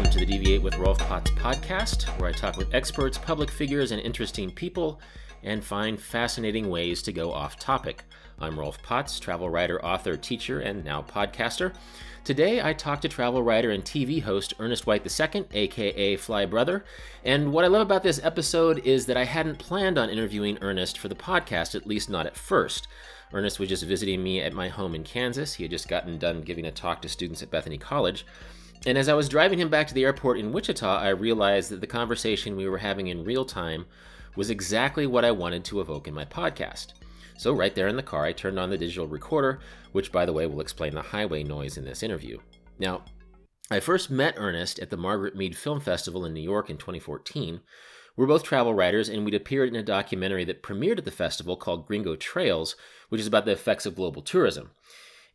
Welcome to the Deviate with Rolf Potts podcast, where I talk with experts, public figures, and interesting people and find fascinating ways to go off topic. I'm Rolf Potts, travel writer, author, teacher, and now podcaster. Today I talk to travel writer and TV host Ernest White II, aka Fly Brother. And what I love about this episode is that I hadn't planned on interviewing Ernest for the podcast, at least not at first. Ernest was just visiting me at my home in Kansas. He had just gotten done giving a talk to students at Bethany College. And as I was driving him back to the airport in Wichita, I realized that the conversation we were having in real time was exactly what I wanted to evoke in my podcast. So, right there in the car, I turned on the digital recorder, which, by the way, will explain the highway noise in this interview. Now, I first met Ernest at the Margaret Mead Film Festival in New York in 2014. We're both travel writers, and we'd appeared in a documentary that premiered at the festival called Gringo Trails, which is about the effects of global tourism.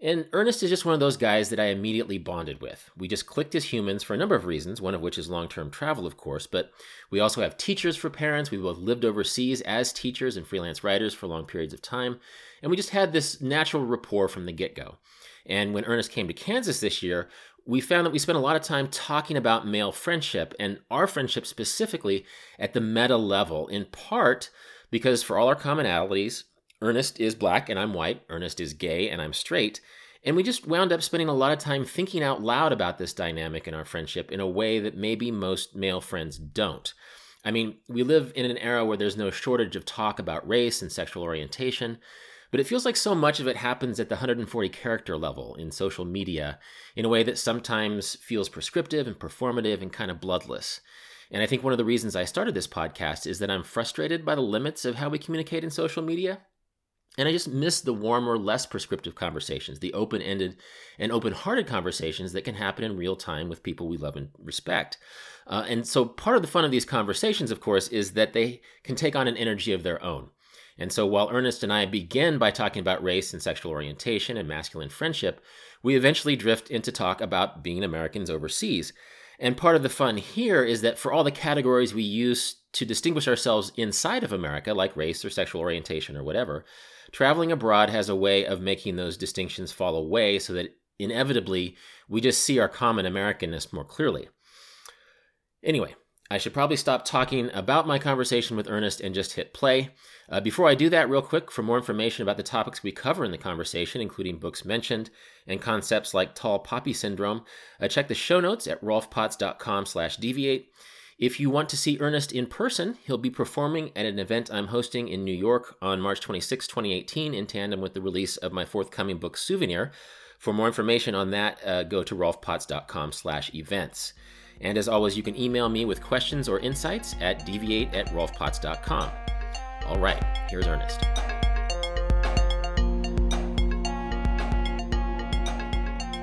And Ernest is just one of those guys that I immediately bonded with. We just clicked as humans for a number of reasons, one of which is long term travel, of course, but we also have teachers for parents. We both lived overseas as teachers and freelance writers for long periods of time. And we just had this natural rapport from the get go. And when Ernest came to Kansas this year, we found that we spent a lot of time talking about male friendship and our friendship specifically at the meta level, in part because for all our commonalities, Ernest is black and I'm white. Ernest is gay and I'm straight. And we just wound up spending a lot of time thinking out loud about this dynamic in our friendship in a way that maybe most male friends don't. I mean, we live in an era where there's no shortage of talk about race and sexual orientation, but it feels like so much of it happens at the 140 character level in social media in a way that sometimes feels prescriptive and performative and kind of bloodless. And I think one of the reasons I started this podcast is that I'm frustrated by the limits of how we communicate in social media. And I just miss the warmer, less prescriptive conversations, the open ended and open hearted conversations that can happen in real time with people we love and respect. Uh, and so, part of the fun of these conversations, of course, is that they can take on an energy of their own. And so, while Ernest and I begin by talking about race and sexual orientation and masculine friendship, we eventually drift into talk about being Americans overseas. And part of the fun here is that for all the categories we use to distinguish ourselves inside of America, like race or sexual orientation or whatever, traveling abroad has a way of making those distinctions fall away so that inevitably we just see our common Americanness more clearly. Anyway, I should probably stop talking about my conversation with Ernest and just hit play. Uh, before I do that, real quick, for more information about the topics we cover in the conversation, including books mentioned and concepts like tall poppy syndrome, uh, check the show notes at rolfpotts.com slash deviate. If you want to see Ernest in person, he'll be performing at an event I'm hosting in New York on March 26, 2018, in tandem with the release of my forthcoming book, Souvenir. For more information on that, uh, go to rolfpotts.com slash events. And as always, you can email me with questions or insights at deviate at rolfpotts.com. All right, here's Ernest.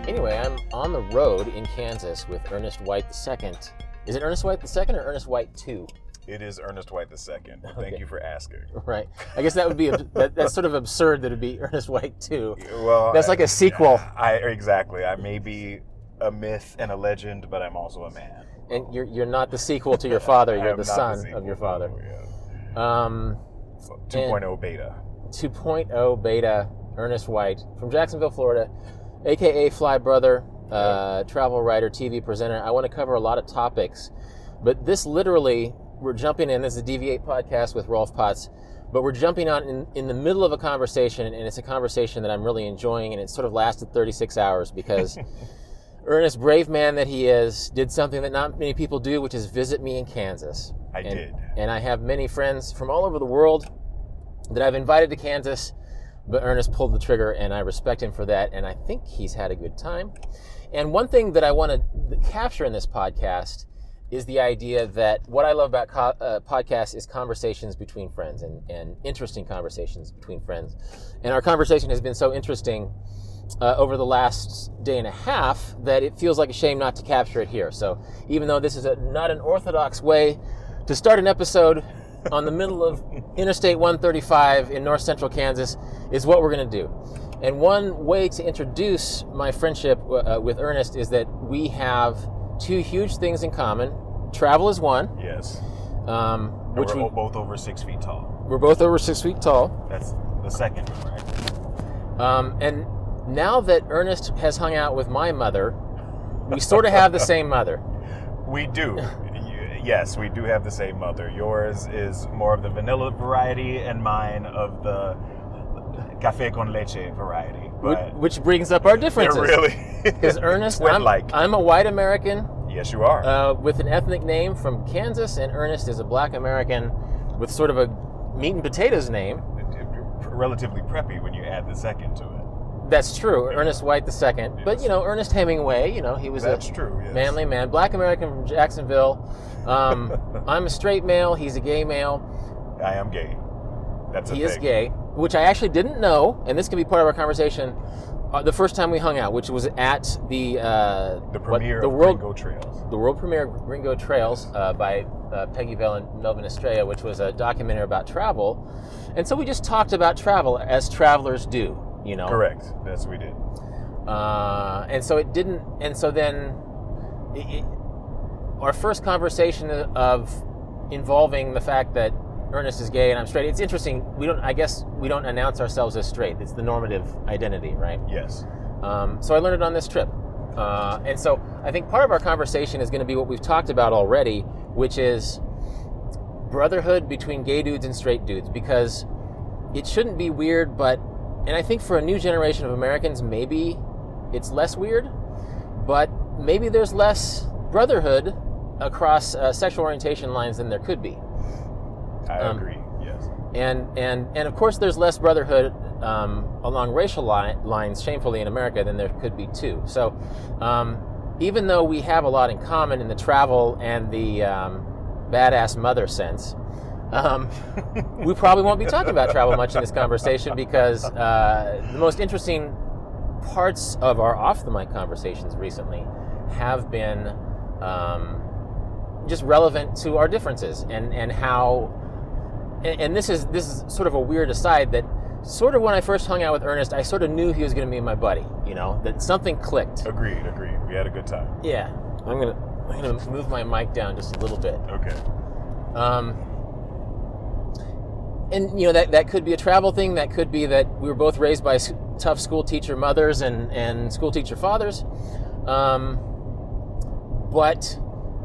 Anyway, I'm on the road in Kansas with Ernest White II is it Ernest White the second or Ernest White two? It is Ernest White the second. Okay. Thank you for asking. Right. I guess that would be that, that's sort of absurd that it'd be Ernest White two. Well, that's like a sequel. I exactly. I may be a myth and a legend, but I'm also a man. And you're you're not the sequel to your father. You're the son the of your father. yeah. Um, 2.0 beta. 2.0 beta. Ernest White from Jacksonville, Florida, aka Fly Brother uh, travel writer, TV presenter. I want to cover a lot of topics, but this literally, we're jumping in. This is a Deviate podcast with Rolf Potts, but we're jumping on in, in the middle of a conversation, and it's a conversation that I'm really enjoying, and it sort of lasted 36 hours because Ernest, brave man that he is, did something that not many people do, which is visit me in Kansas. I and, did. And I have many friends from all over the world that I've invited to Kansas, but Ernest pulled the trigger, and I respect him for that, and I think he's had a good time. And one thing that I want to capture in this podcast is the idea that what I love about co- uh, podcasts is conversations between friends and, and interesting conversations between friends. And our conversation has been so interesting uh, over the last day and a half that it feels like a shame not to capture it here. So even though this is a, not an orthodox way to start an episode on the middle of Interstate 135 in north central Kansas, is what we're going to do. And one way to introduce my friendship uh, with Ernest is that we have two huge things in common. Travel is one. Yes. Um, which we're we, both over six feet tall. We're both over six feet tall. That's the second one, right? Um, and now that Ernest has hung out with my mother, we sort of have the same mother. We do. Yes, we do have the same mother. Yours is more of the vanilla variety, and mine of the cafe con leche variety. Which, But which brings up our differences. really Because Ernest, I'm. I'm a white American yes, you are. uh, with an ethnic name from Kansas, and Ernest is a black American with sort of a meat and potatoes name. Relatively preppy when you add the second to it. That's true. Ernest White the second, but you know Ernest Hemingway. You know he was That's a true. Yes. manly man, black American from Jacksonville. Um, I'm a straight male. He's a gay male. I am gay. That's a He is gay, which I actually didn't know, and this can be part of our conversation. Uh, the first time we hung out, which was at the uh, The what- premiere the of world Gringo Trails. the world premiere of Gringo Trails uh, by uh, Pegi Vail and Melvin Estrella, which was a documentary about travel, and so we just talked about travel as travelers do, you know. Correct. That's what we did. Uh, and so it didn't. And so then, it, it, our first conversation of involving the fact that Ernest is gay and I'm straight. It's interesting. We don't. I guess we don't announce ourselves as straight. It's the normative identity, right? Yes. Um, so I learned it on this trip. Uh, and so I think part of our conversation is going to be what we've talked about already, which is brotherhood between gay dudes and straight dudes, because it shouldn't be weird, but, and I think for a new generation of Americans, maybe it's less weird, but maybe there's less brotherhood across uh, sexual orientation lines than there could be I Um, agree. Yes. and and and of course there's less brotherhood um, along racial li- lines shamefully in america than there could be too so um, even though we have a lot in common in the travel and the um, badass mother sense um, we probably won't be talking about travel much in this conversation because uh, the most interesting parts of our off the mic conversations recently have been um, just relevant to our differences and and how and, and this is this is sort of a weird aside that sort of when I first hung out with Ernest, I sort of knew he was going to be my buddy. You know that something clicked. Agreed. Agreed. We had a good time. Yeah, I'm gonna I'm gonna move my mic down just a little bit. Okay. Um, and you know that that could be a travel thing. That could be that we were both raised by tough school teacher mothers and and school teacher fathers. Um, but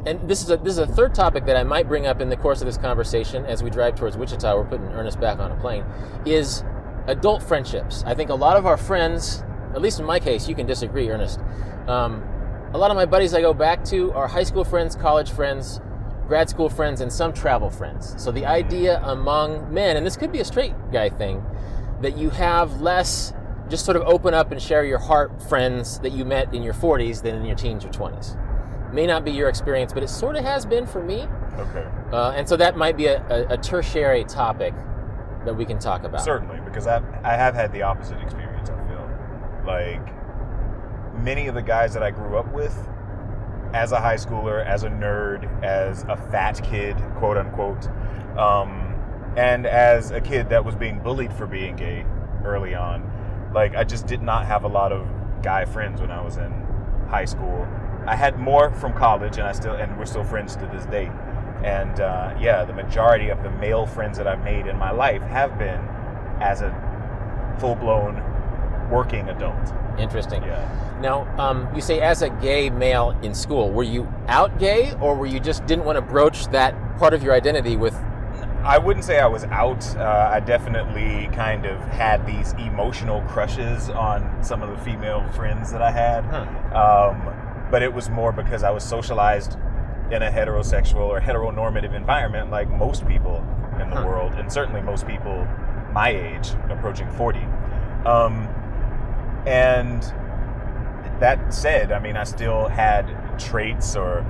and this is a this is a third topic that I might bring up in the course of this conversation as we drive towards Wichita. We're putting Ernest back on a plane. Is adult friendships. I think a lot of our friends, at least in my case, you can disagree, Ernest. Um, a lot of my buddies I go back to are high school friends, college friends, grad school friends, and some travel friends. So the idea among men, and this could be a straight guy thing, that you have less just sort of open up and share your heart friends that you met in your 40s than in your teens or 20s. May not be your experience, but it sort of has been for me. Okay. Uh, and so that might be a, a, a tertiary topic that we can talk about. Certainly, because I I have had the opposite experience. I feel like many of the guys that I grew up with, as a high schooler, as a nerd, as a fat kid, quote unquote, um, and as a kid that was being bullied for being gay early on, like I just did not have a lot of guy friends when I was in high school. I had more from college, and I still and we're still friends to this day. And uh, yeah, the majority of the male friends that I've made in my life have been as a full blown working adult. Interesting. Yeah. Now, um, you say as a gay male in school, were you out gay, or were you just didn't want to broach that part of your identity with? I wouldn't say I was out. Uh, I definitely kind of had these emotional crushes on some of the female friends that I had. Um, but it was more because I was socialized in a heterosexual or heteronormative environment like most people in the Huh. world, and certainly most people my age, approaching 40. Um, and that said, I mean, I still had traits or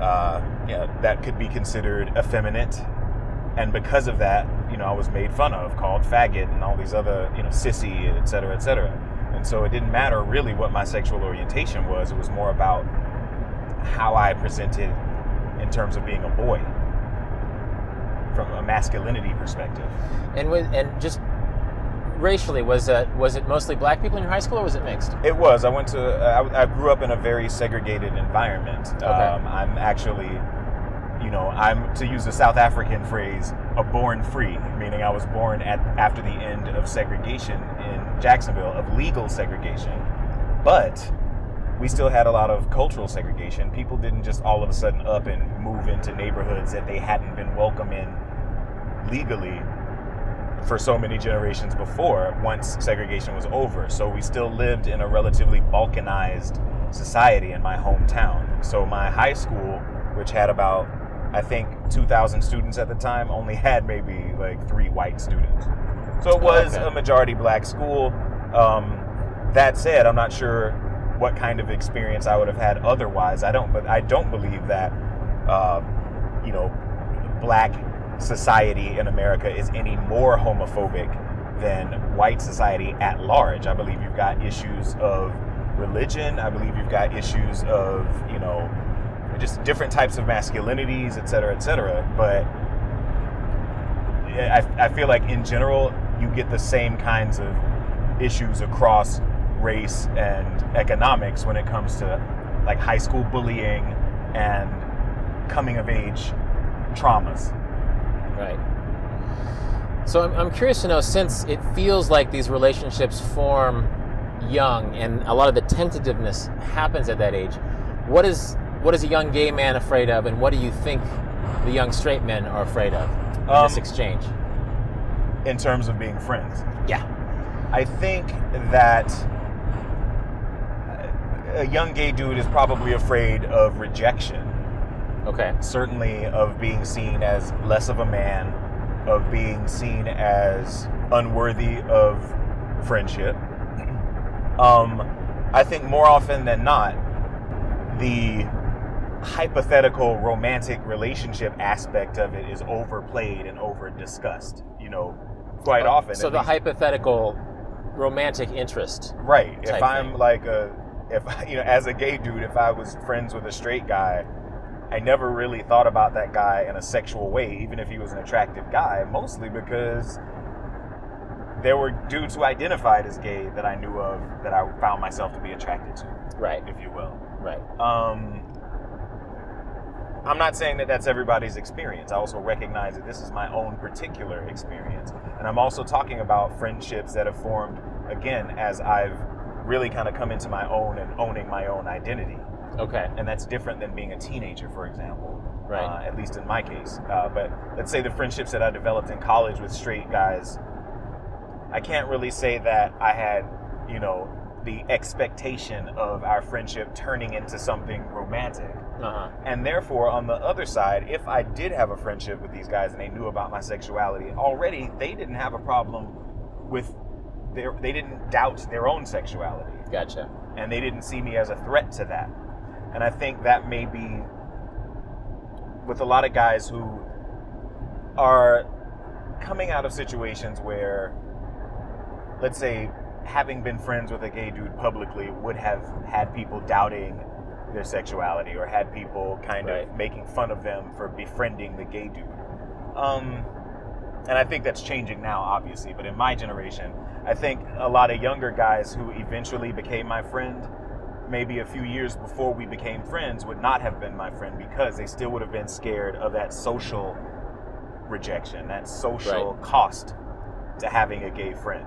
uh, yeah, that could be considered effeminate. And because of that, you know, I was made fun of, called faggot, and all these other, you know, sissy, et cetera, et cetera. And so it didn't matter really what my sexual orientation was. It was more about how I presented in terms of being a boy from a masculinity perspective. And with, and just racially, was uh, was it mostly black people in your high school, or was it mixed? It was. I went to. I, I grew up in a very segregated environment. Um, I'm actually, you know, I'm to use the South African phrase, a born free, meaning I was born at after the end of segregation Jacksonville, of legal segregation. But we still had a lot of cultural segregation. People didn't just all of a sudden up and move into neighborhoods that they hadn't been welcome in legally for so many generations before once segregation was over. So we still lived in a relatively balkanized society in my hometown. So my high school, which had about I think 2,000 students at the time, only had maybe like three white students. So it was okay. a majority black school. Um, that said, I'm not sure what kind of experience I would have had otherwise. I don't, but I don't believe that, uh, you know, black society in America is any more homophobic than white society at large. I believe you've got issues of religion. I believe you've got issues of, you know, just different types of masculinities, et cetera, et cetera. But I, I feel like in general, you get the same kinds of issues across race and economics when it comes to like high school bullying and coming of age traumas. Right. So I'm, I'm curious to know since it feels like these relationships form young and a lot of the tentativeness happens at that age, what is what is a young gay man afraid of, and what do you think the young straight men are afraid of in um, this exchange? In terms of being friends, yeah, I think that a young gay dude is probably afraid of rejection. Okay. Certainly of being seen as less of a man, of being seen as unworthy of friendship. Um, I think more often than not, the hypothetical romantic relationship aspect of it is overplayed and over discussed. You know, quite uh, often. So the least. hypothetical romantic interest. Right. If I'm thing. like a, if you know, as a gay dude, if I was friends with a straight guy, I never really thought about that guy in a sexual way, even if he was an attractive guy. Mostly because there were dudes who identified as gay that I knew of that I found myself to be attracted to. Right. If you will. Right. Um, I'm not saying that that's everybody's experience. I also recognize that this is my own particular experience. And I'm also talking about friendships that have formed, again, as I've really kind of come into my own and owning my own identity. Okay. And that's different than being a teenager, for example. Right. Uh, at least in my case. Uh, but let's say the friendships that I developed in college with straight guys, I can't really say that I had, you know, the expectation of our friendship turning into something romantic. Uh-huh. And therefore, on the other side, if I did have a friendship with these guys and they knew about my sexuality already, they didn't have a problem with their, they didn't doubt their own sexuality. Gotcha. And they didn't see me as a threat to that. And I think that may be with a lot of guys who are coming out of situations where, let's say, having been friends with a gay dude publicly would have had people doubting their sexuality or had people kind right. of making fun of them for befriending the gay dude. Um, and I think that's changing now, obviously. But in my generation, I think a lot of younger guys who eventually became my friend, maybe a few years before we became friends, would not have been my friend because they still would have been scared of that social rejection, that social right. cost to having a gay friend.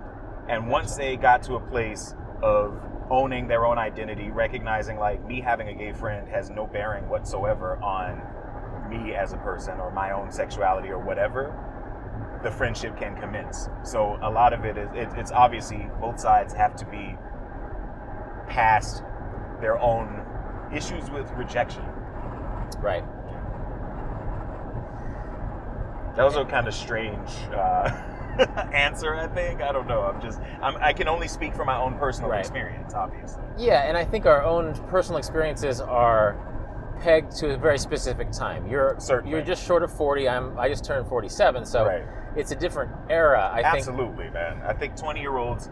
And once they got to a place of owning their own identity, recognizing like me having a gay friend has no bearing whatsoever on me as a person or my own sexuality or whatever, the friendship can commence. So a lot of it is it, it's obviously both sides have to be past their own issues with rejection. Right. That was a kind of strange. Uh, answer. I think I don't know. I'm just I'm, i can only speak from my own personal right. experience, obviously. Yeah, and I think our own personal experiences are pegged to a very specific time. You're Certainly. you're just short of 40. I'm I just turned 47, so right. it's a different era. I Absolutely, think. Absolutely, man. I think 20 year olds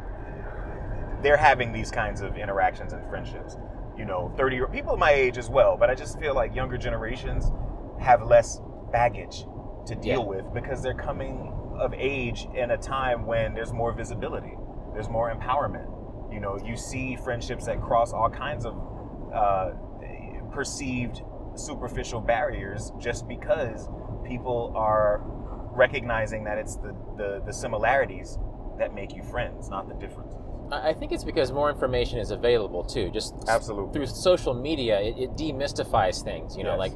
they're having these kinds of interactions and friendships. You know, 30 year people my age as well, but I just feel like younger generations have less baggage to deal yeah. with because they're coming of age in a time when there's more visibility, there's more empowerment. You know, you see friendships that cross all kinds of uh, perceived superficial barriers just because people are recognizing that it's the, the, the similarities that make you friends, not the differences. I think it's because more information is available too. Just Absolutely. through social media, it, it demystifies things. You know, Yes. like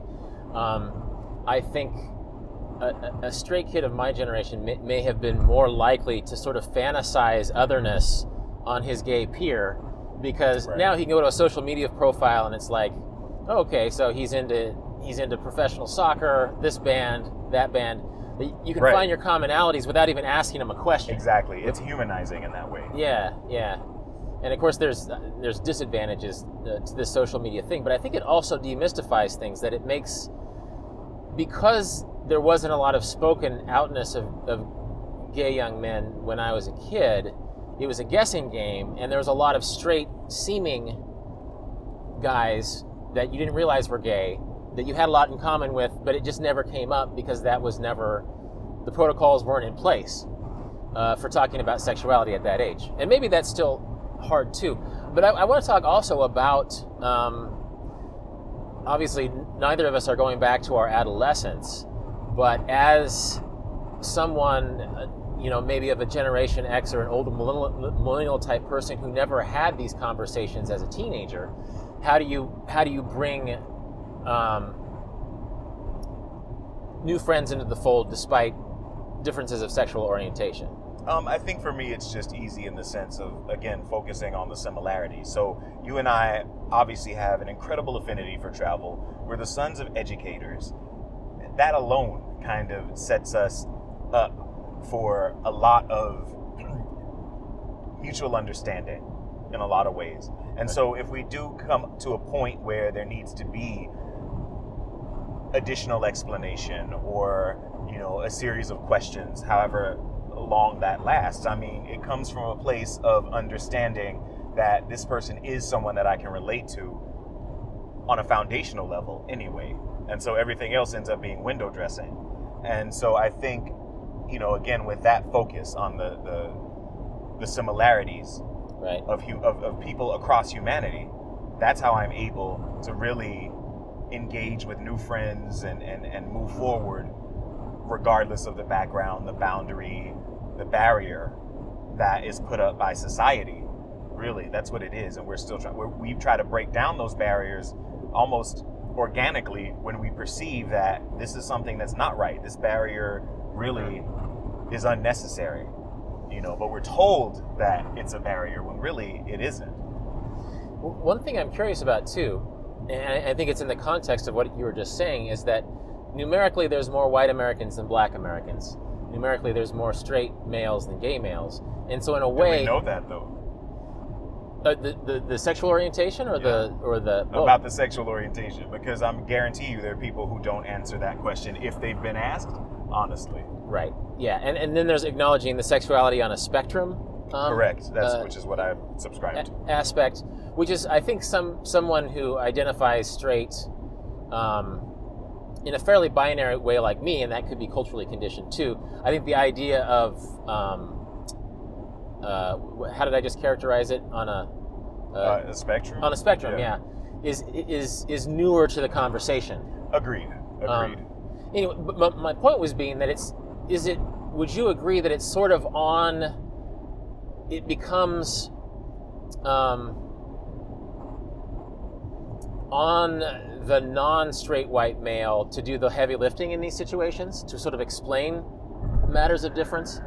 um, I think a, a- kid of my generation may, may have been more likely to sort of fantasize otherness on his gay peer because Right. now he can go to a social media profile and it's like, okay, so he's into he's into professional soccer, this band, that band. You can Right. find your commonalities without even asking him a question. Exactly. It's humanizing in that way. Yeah, yeah. And of course, there's there's disadvantages to this social media thing, but I think it also demystifies things. That it makes because there wasn't a lot of spoken outness of, of gay young men when I was a kid. It was a guessing game, and there was a lot of straight seeming guys that you didn't realize were gay that you had a lot in common with, but it just never came up because that was never the protocols weren't in place uh, for talking about sexuality at that age. And maybe that's still hard too. But I, I want to talk also about um, obviously, neither of us are going back to our adolescence, but as someone, uh, you know, maybe of a Generation X or an older millennial, type person who never had these conversations as a teenager, how do you how do you bring um, new friends into the fold despite differences of sexual orientation? Um, I think for me, it's just easy in the sense of, again, focusing on the similarities. So, you and I obviously have an incredible affinity for travel. We're the sons of educators. That alone kind of sets us up for a lot of mutual understanding in a lot of ways. And so, if we do come to a point where there needs to be additional explanation or you know a series of questions however long that lasts i mean it comes from a place of understanding that this person is someone that i can relate to on a foundational level anyway and so everything else ends up being window dressing and so i think you know again with that focus on the the, the similarities Right. of, of of people across humanity that's how i'm able to really engage with new friends and, and, and move forward regardless of the background, the boundary, the barrier that is put up by society. Really, that's what it is. And we're still trying, we try to break down those barriers almost organically when we perceive that this is something that's not right. This barrier really is unnecessary, you know, but we're told that it's a barrier when really it isn't. One thing I'm curious about too, and I- think it's in the context of what you were just saying, is that numerically there's more white Americans than black Americans. Numerically there's more straight males than gay males. And so in a And way, we know that though. Uh, the, the the sexual orientation or the or the both? about the sexual orientation because I'm guarantee you there are people who don't answer that question if they've been asked honestly. right, yeah, and and then there's acknowledging the sexuality on a spectrum. um, Correct. That's uh, which is what I subscribe to. aspect, which is I think some someone who identifies straight um, in a fairly binary way like me, and that could be culturally conditioned too. I think the idea of um, uh, how did I just characterize it on a uh, Uh, a spectrum. on a spectrum? yeah. Yeah, is is is newer to the conversation. Agreed. Um, Agreed. Anyway, but my, my point was being that it's is it would you agree that it's sort of on it becomes um, on the non-straight white male to do the heavy lifting in these situations to sort of explain matters of difference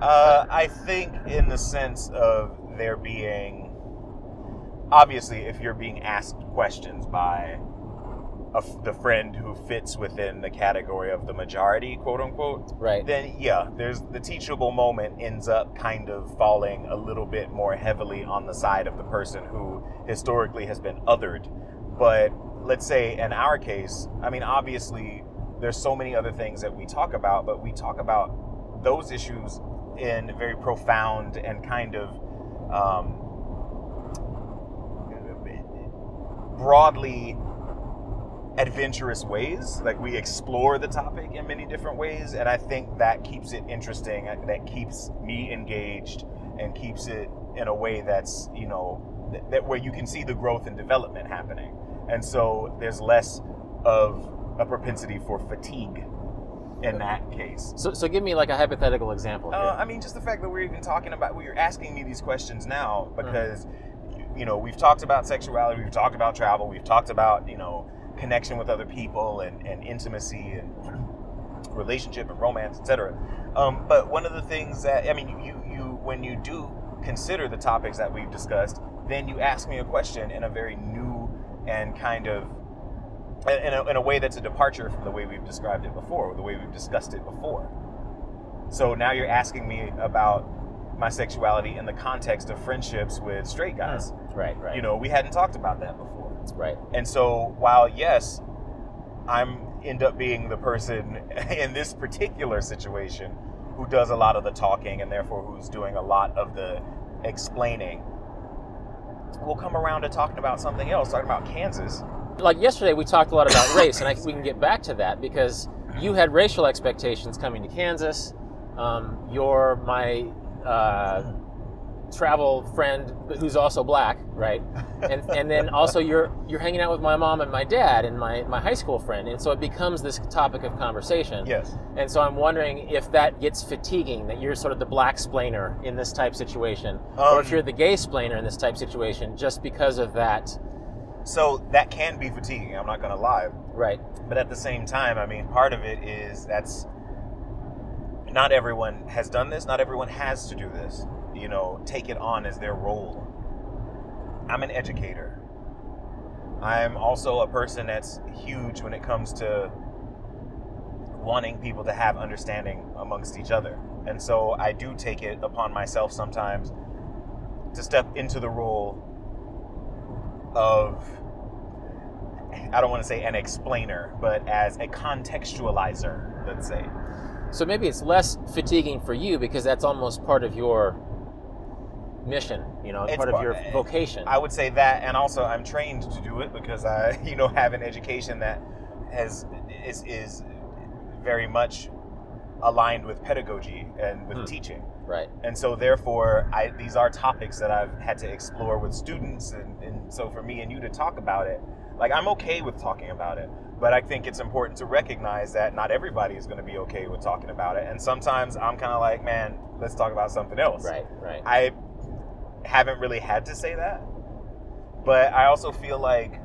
Uh, I think in the sense of there being obviously if you're being asked questions by f the friend who fits within the category of the majority, quote unquote, right then yeah, there's the teachable moment ends up kind of falling a little bit more heavily on the side of the person who historically has been othered. But let's say in our case, I mean, obviously there's so many other things that we talk about, but we talk about those issues in very profound and kind of um, broadly adventurous ways. Like we explore the topic in many different ways, and I think that keeps it interesting. That keeps me engaged and keeps it in a way that's you know that, that where you can see the growth and development happening, and so there's less of a propensity for fatigue. in that case. So, so give me like a hypothetical example. Here. Uh, I mean, just the fact that we're even talking about, well, you're asking me these questions now because, you know, we've talked about sexuality, we've talked about travel, we've talked about, you know, connection with other people and, and intimacy and relationship and romance, etc. Um, but one of the things that, I mean, you, you, when you do consider the topics that we've discussed, then you ask me a question in a very new and kind of in a, in a way that's a departure from the way we've described it before, the way we've discussed it before. So now you're asking me about my sexuality in the context of friendships with straight guys. right, right. You know, we hadn't talked about that before. right. And so while yes, I'm end up being the person in this particular situation who does a lot of the talking and therefore who's doing a lot of the explaining, we'll come around to talking about something else, talking about Kansas. Like yesterday, we talked a lot about race, and I, think we can get back to that because you had racial expectations coming to Kansas. Um, you're my uh, travel friend who's also black, right? And and then also you're you're hanging out with my mom and my dad and my, my high school friend, and so it becomes this topic of conversation. Yes. And so I'm wondering if that gets fatiguing, that you're sort of the black splainer in this type situation, or if Um, you're the gay splainer in this type situation, just because of that. So that can be fatiguing, I'm not going to lie. Right. But at the same time, I mean, part of it is that's not everyone has done this, not everyone has to do this. You know, take it on as their role. I'm an educator. I'm also a person that's huge when it comes to wanting people to have understanding amongst each other. And so I do take it upon myself sometimes to step into the role of I don't want to say an explainer, but as a contextualizer, let's say. So maybe it's less fatiguing for you because that's almost part of your mission, you know, It's part of your vocation. I would say that, and also I'm trained to do it because I, you know, have an education that has is is very much aligned with pedagogy and with Hmm. teaching. right. And so, therefore, I, these are topics that I've had to explore with students. And, and so, for me and you to talk about it, like, I'm okay with talking about it. But I think it's important to recognize that not everybody is going to be okay with talking about it. And sometimes I'm kind of like, man, let's talk about something else. Right, right. I haven't really had to say that. But I also feel like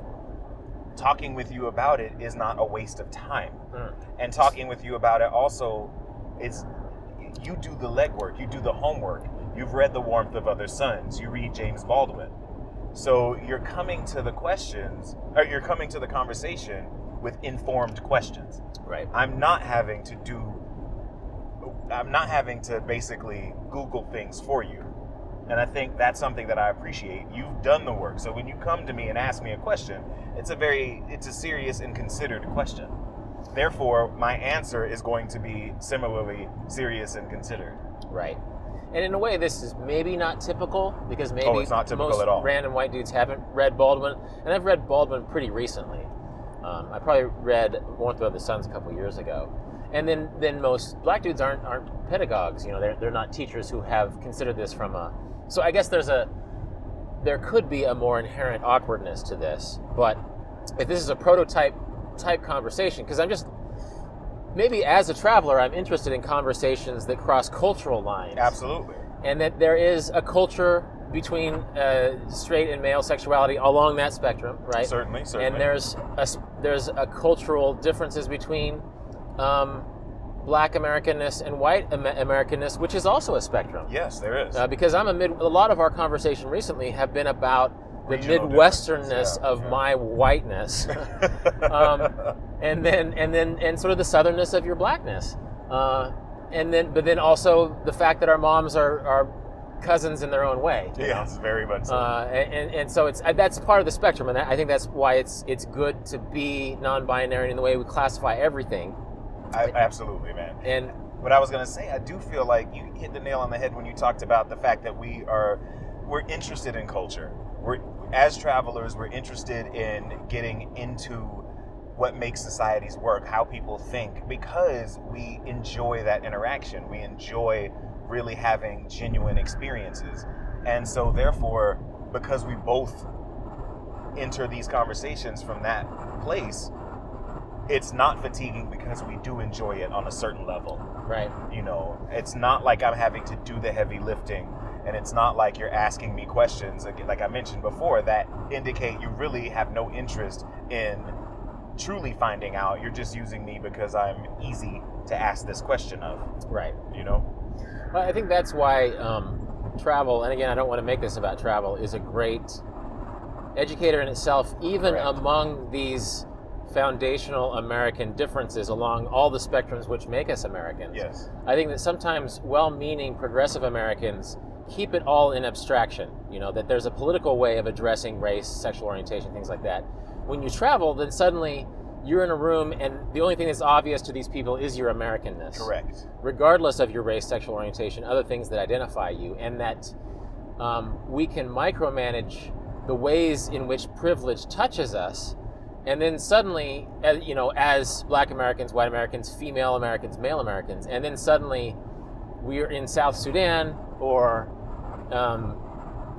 talking with you about it is not a waste of time Mm. and talking with you about it also is you do the legwork, you do the homework. You've read The Warmth of Other Suns, you read James Baldwin. So you're coming to the questions, or you're coming to the conversation with informed questions. Right. I'm not having to do, I'm not having to basically Google things for you. And I think that's something that I appreciate. You've done the work. So when you come to me and ask me a question, it's a very, it's a serious and considered question. Therefore, my answer is going to be similarly serious and considered. Right. And in a way, this is maybe not typical because maybe Oh, it's not typical most at all. random white dudes haven't read Baldwin, and I've read Baldwin pretty recently. Um, I probably read Warmth of the Suns a couple years ago, and then then most black dudes aren't aren't pedagogues. You know, they're they're not teachers who have considered this from a. So I guess there's a there could be a more inherent awkwardness to this, but if this is a prototype type conversation, because I'm just maybe as a traveler, I'm interested in conversations that cross cultural lines. Absolutely. And that there is a culture between uh, straight and male sexuality along that spectrum, right? Certainly, certainly. And there's a, there's a cultural differences between um, black Americanness and white Am- Americanness, which is also a spectrum. yes, there is. Uh, because I'm a mid. A lot of our conversation recently have been about the Regional midwesternness yeah, of yeah. my whiteness, um, and then and then and sort of the southernness of your blackness, uh, and then but then also the fact that our moms are are cousins in their own way. know? very much so. Uh, and, and so it's uh, that's part of the spectrum, and I think that's why it's it's good to be non-binary in the way we classify everything. I, absolutely, man. And What I was gonna say, I do feel like you hit the nail on the head when you talked about the fact that we are we're interested in culture. We're as travelers, we're interested in getting into what makes societies work, how people think, because we enjoy that interaction. We enjoy really having genuine experiences. And so therefore, because we both enter these conversations from that place, it's not fatiguing because we do enjoy it on a certain level. Right. You know, it's not like I'm having to do the heavy lifting, and it's not like you're asking me questions, like like I mentioned before, that indicate you really have no interest in truly finding out. You're just using me because I'm easy to ask this question of. Right. You know. Well, I think that's why um, travel, and again, I don't want to make this about travel, is a great educator in itself, even Correct. among these foundational American differences along all the spectrums which make us Americans. Yes. I think that sometimes well-meaning progressive Americans keep it all in abstraction. You know that there's a political way of addressing race, sexual orientation, things like that. When you travel, then suddenly you're in a room, and the only thing that's obvious to these people is your Americanness Correct. regardless of your race, sexual orientation, other things that identify you, and that um, we can micromanage the ways in which privilege touches us, and then suddenly, uh, you know, as Black Americans, White Americans, female Americans, male Americans, and then suddenly we're in South Sudan or um,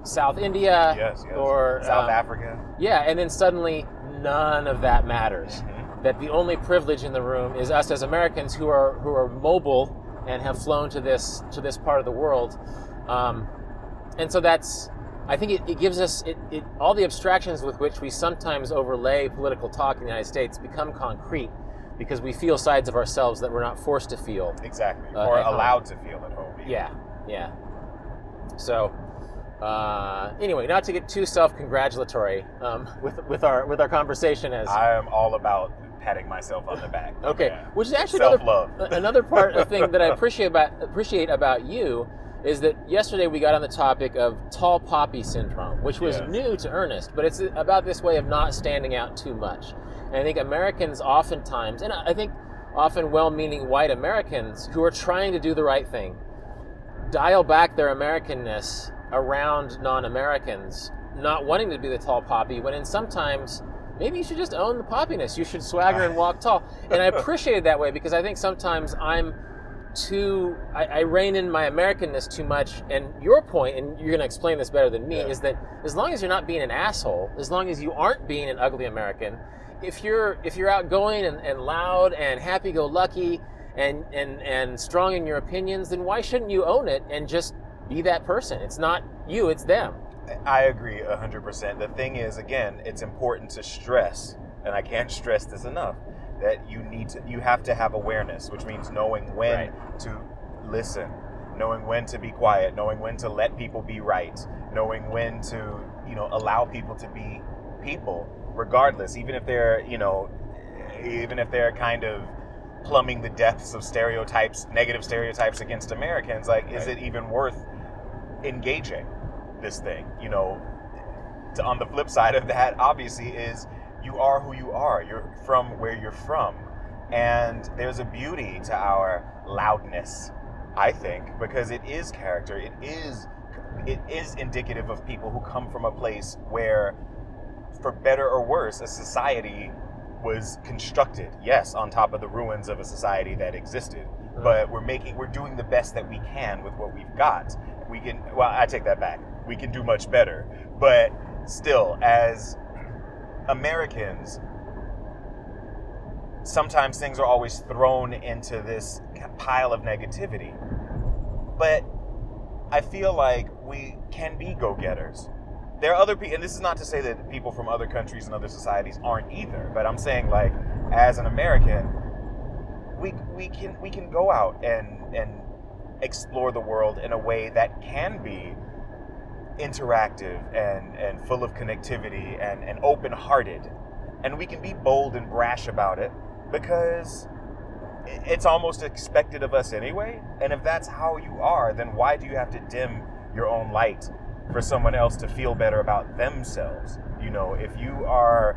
South India Yes. Yes. or South um, Africa. yeah, and then suddenly none of that matters Mhm. that the only privilege in the room is us as Americans who are who are mobile and have flown to this to this part of the world, um, and so that's I think it, it gives us it, it all the abstractions with which we sometimes overlay political talk in the United States become concrete because we feel sides of ourselves that we're not forced to feel. Exactly. Uh, or home. allowed to feel at home. Yeah, yeah. So. Uh, anyway, not to get too self-congratulatory um, with with our with our conversation as I am all about patting myself on the back. Okay, Yeah. which is actually another, Self-love. another part of thing that I appreciate about appreciate about you is that yesterday we got on the topic of tall poppy syndrome, which was Yes. new to Ernest, but it's about this way of not standing out too much. And I think Americans oftentimes, and I think often well-meaning white Americans who are trying to do the right thing, dial back their Americanness around non-Americans, not wanting to be the tall poppy, when in sometimes maybe you should just own the poppiness. You should swagger and walk tall. And I appreciate it that way because I think sometimes I'm too I, I rein in my Americanness too much. And your point, and you're gonna explain this better than me, Yeah. is that as long as you're not being an asshole, as long as you aren't being an ugly American, if you're if you're outgoing and, and loud and happy go lucky and, and and strong in your opinions, then why shouldn't you own it and just be that person? It's not you, it's them. I agree 100%. The thing is, again, it's important to stress, and I can't stress this enough, that you need to, you have to have awareness, which means knowing when Right. to listen, knowing when to be quiet, knowing when to let people be right, knowing when to, you know, allow people to be people, regardless, even if they're, you know, even if they're kind of plumbing the depths of stereotypes, negative stereotypes against Americans, like, is it even worth engaging this thing? You know, to, on the flip side of that, obviously, is you are who you are. You're from where you're from. And there's a beauty to our loudness, I think, because it is character. It is it is indicative of people who come from a place where, for better or worse, a society was constructed. Yes, on top of the ruins of a society that existed. But we're making we're doing the best that we can with what we've got. We can well, I take that back. We can do much better. But still, as Americans, sometimes things are always thrown into this pile of negativity. But I feel like we can be go getters. There are other people, and this is not to say that people from other countries and other societies aren't either, but I'm saying, like, as an American, we, we can we can go out and and explore the world in a way that can be interactive and, and full of connectivity and, and open hearted. And we can be bold and brash about it because it's almost expected of us anyway. And if that's how you are, then why do you have to dim your own light for someone else to feel better about themselves? You know, if you are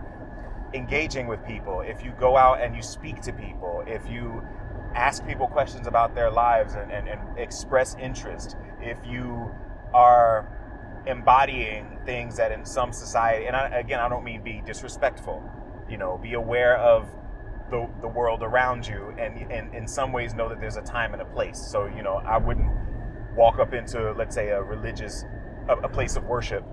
engaging with people, if you go out and you speak to people, if you ask people questions about their lives and, and, and express interest, if you are embodying things that in some society, and I, again, I don't mean be disrespectful, you know, be aware of the, the world around you and, and in some ways know that there's a time and a place. So, you know, I wouldn't walk up into, let's say, a religious, a, a place of worship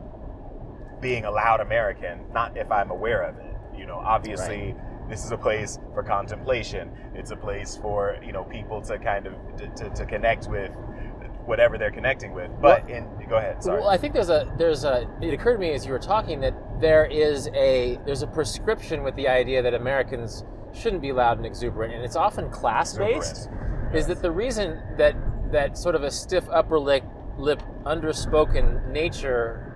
being a loud American, not if I'm aware of it. You know, obviously This is a place for contemplation. It's a place for you know people to kind of to, to, to connect with whatever they're connecting with. But in go ahead. Sorry. Well, I think there's a there's a. It occurred to me as you were talking that there is a there's a prescription with the idea that Americans shouldn't be loud and exuberant, and it's often class based. Is that the reason that that sort of a stiff upper lip, lip underspoken nature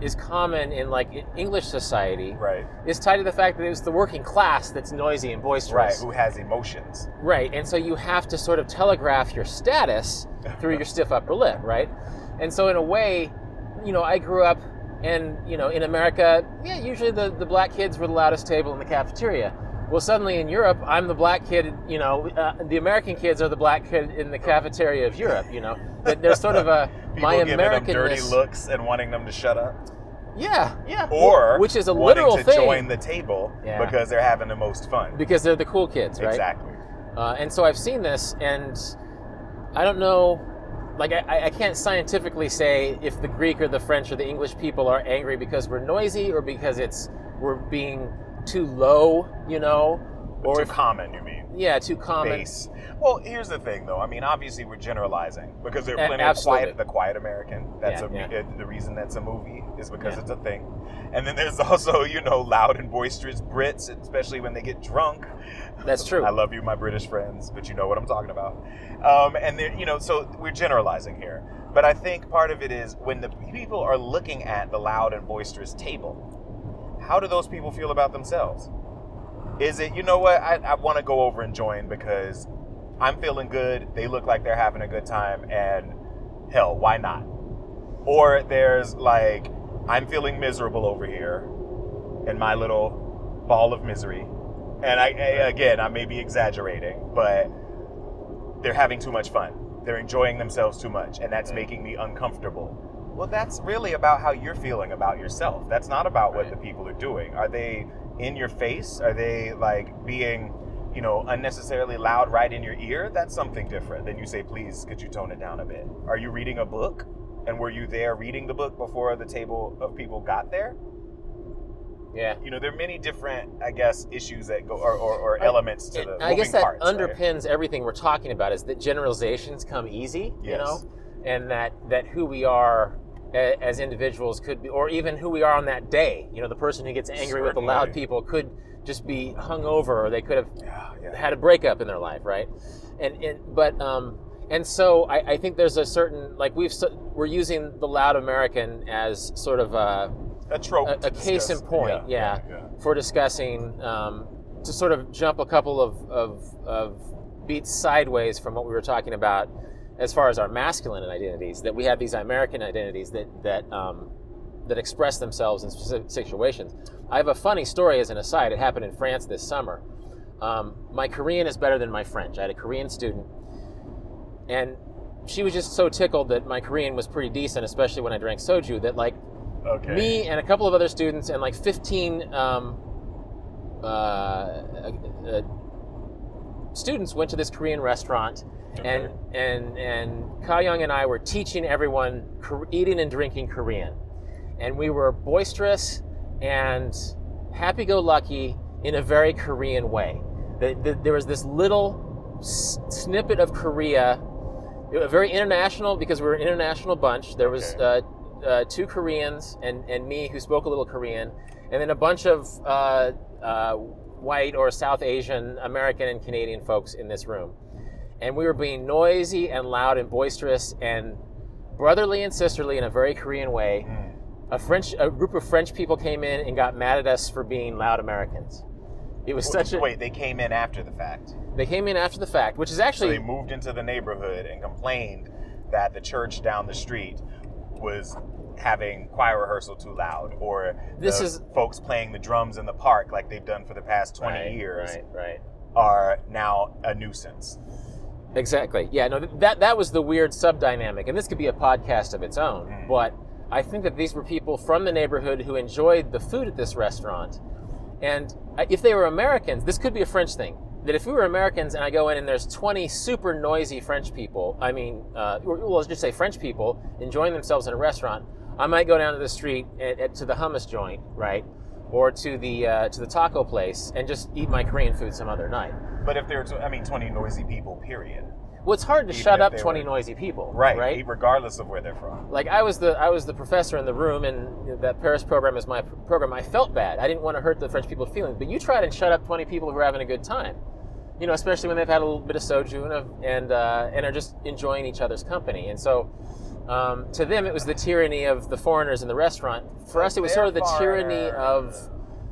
is common in like English society right. is tied to the fact that it's the working class that's noisy and boisterous. Right, who has emotions. Right, and so you have to sort of telegraph your status through your stiff upper lip, right? And so in a way, you know, I grew up and, you know, in America, yeah, usually the, the black kids were the loudest table in the cafeteria. Well, suddenly in Europe, I'm the black kid. You know, uh, the American kids are the black kid in the cafeteria of Europe. You know, there's sort of a my American dirty looks and wanting them to shut up, Yeah, yeah. or which is a wanting literal to thing join the table Yeah. because they're having the most fun. because they're the cool kids, right? Exactly. Uh, and so I've seen this, and I don't know, like I, I can't scientifically say if the Greek or the French or the English people are angry because we're noisy or because it's we're being too low, you know, or Too if common, you mean? yeah, too common. Base. Well, here's the thing, though. I mean, obviously, we're generalizing because there are A- plenty of quiet, the quiet American. That's Yeah, a yeah. the reason that's a movie is because Yeah. it's a thing. And then there's also, you know, loud and boisterous Brits, especially when they get drunk. That's true. I love you, my British friends, but you know what I'm talking about. Um, and you know, so we're generalizing here. But I think part of it is when the people are looking at the loud and boisterous table, how do those people feel about themselves? Is it, you know what, I, I want to go over and join because I'm feeling good, they look like they're having a good time, and hell, why not? Or there's like, I'm feeling miserable over here in my little ball of misery. And I, I again, I may be exaggerating, but they're having too much fun. They're enjoying themselves too much, and that's making me uncomfortable. Well, that's really about how you're feeling about yourself. That's not about what the people are doing. Are they in your face? Are they like being, you know, unnecessarily loud right in your ear? That's something different than you say, please, could you tone it down a bit? Are you reading a book? And were you there reading the book before the table of people got there? yeah. You know, there are many different, I guess, issues that go or, or, or elements to the I guess that parts. right? underpins everything we're talking about is that generalizations come easy, you know, and that that who we are as individuals could be, or even who we are on that day. You know, the person who gets angry with the loud people could just be hungover, or they could have Yeah, yeah. had a breakup in their life, right? And, and but um, and so I, I think there's a certain like we've we're using the loud American as sort of a a trope. a, a case in point, yeah, yeah. for discussing um, to sort of jump a couple of, of, of beats sideways from what we were talking about as far as our masculine identities. That we have these American identities that that um, that express themselves in specific situations. I have a funny story as an aside. It happened in France this summer. Um, my Korean is better than my French. I had a Korean student, and she was just so tickled that my Korean was pretty decent, especially when I drank soju. That like Okay. me and a couple of other students and like 15 um, uh, uh, uh, students went to this Korean restaurant, and and and Ka Young and I were teaching everyone eating and drinking Korean, and we were boisterous and happy-go-lucky in a very Korean way. The, the, there was this little s- snippet of Korea, very international because we were an international bunch. There was Okay. uh, uh, two Koreans and, and me who spoke a little Korean, and then a bunch of uh, uh, white or South Asian, American, and Canadian folks in this room. And we were being noisy and loud and boisterous and brotherly and sisterly in a very Korean way. Mm. A French, a group of French people came in and got mad at us for being loud Americans. It was such a. Wait, they came in after the fact. They came in after the fact, which is So actually they moved into the neighborhood and complained that the church down the street was having choir rehearsal too loud, or This the is- folks playing the drums in the park like they've done for the past twenty Right, years Right, right. are now a nuisance. Exactly. Yeah. No. That that was the weird sub dynamic, and this could be a podcast of its own. Mm. But I think that these were people from the neighborhood who enjoyed the food at this restaurant, and if they were Americans, this could be a French thing. That if we were Americans and I go in and there's 20 super noisy French people, I mean, uh, well, let's just say French people enjoying themselves in a restaurant, I might go down to the street at, at, to the hummus joint, right? Or to the uh, to the taco place and just eat my Korean food some other night. But if there's, I mean, 20 noisy people, period. Well, it's hard to Even shut up 20 were- noisy people, Right. Right. Regardless of where they're from. Like I was the I was the professor in the room, and that Paris program is my program. I felt bad. I didn't want to hurt the French people's feelings, but you tried and shut up 20 people who are having a good time. You know, especially when they've had a little bit of soju and and uh, and are just enjoying each other's company. And so, um, to them, it was the tyranny of the foreigners in the restaurant. For us, it was They're sort of the tyranny of.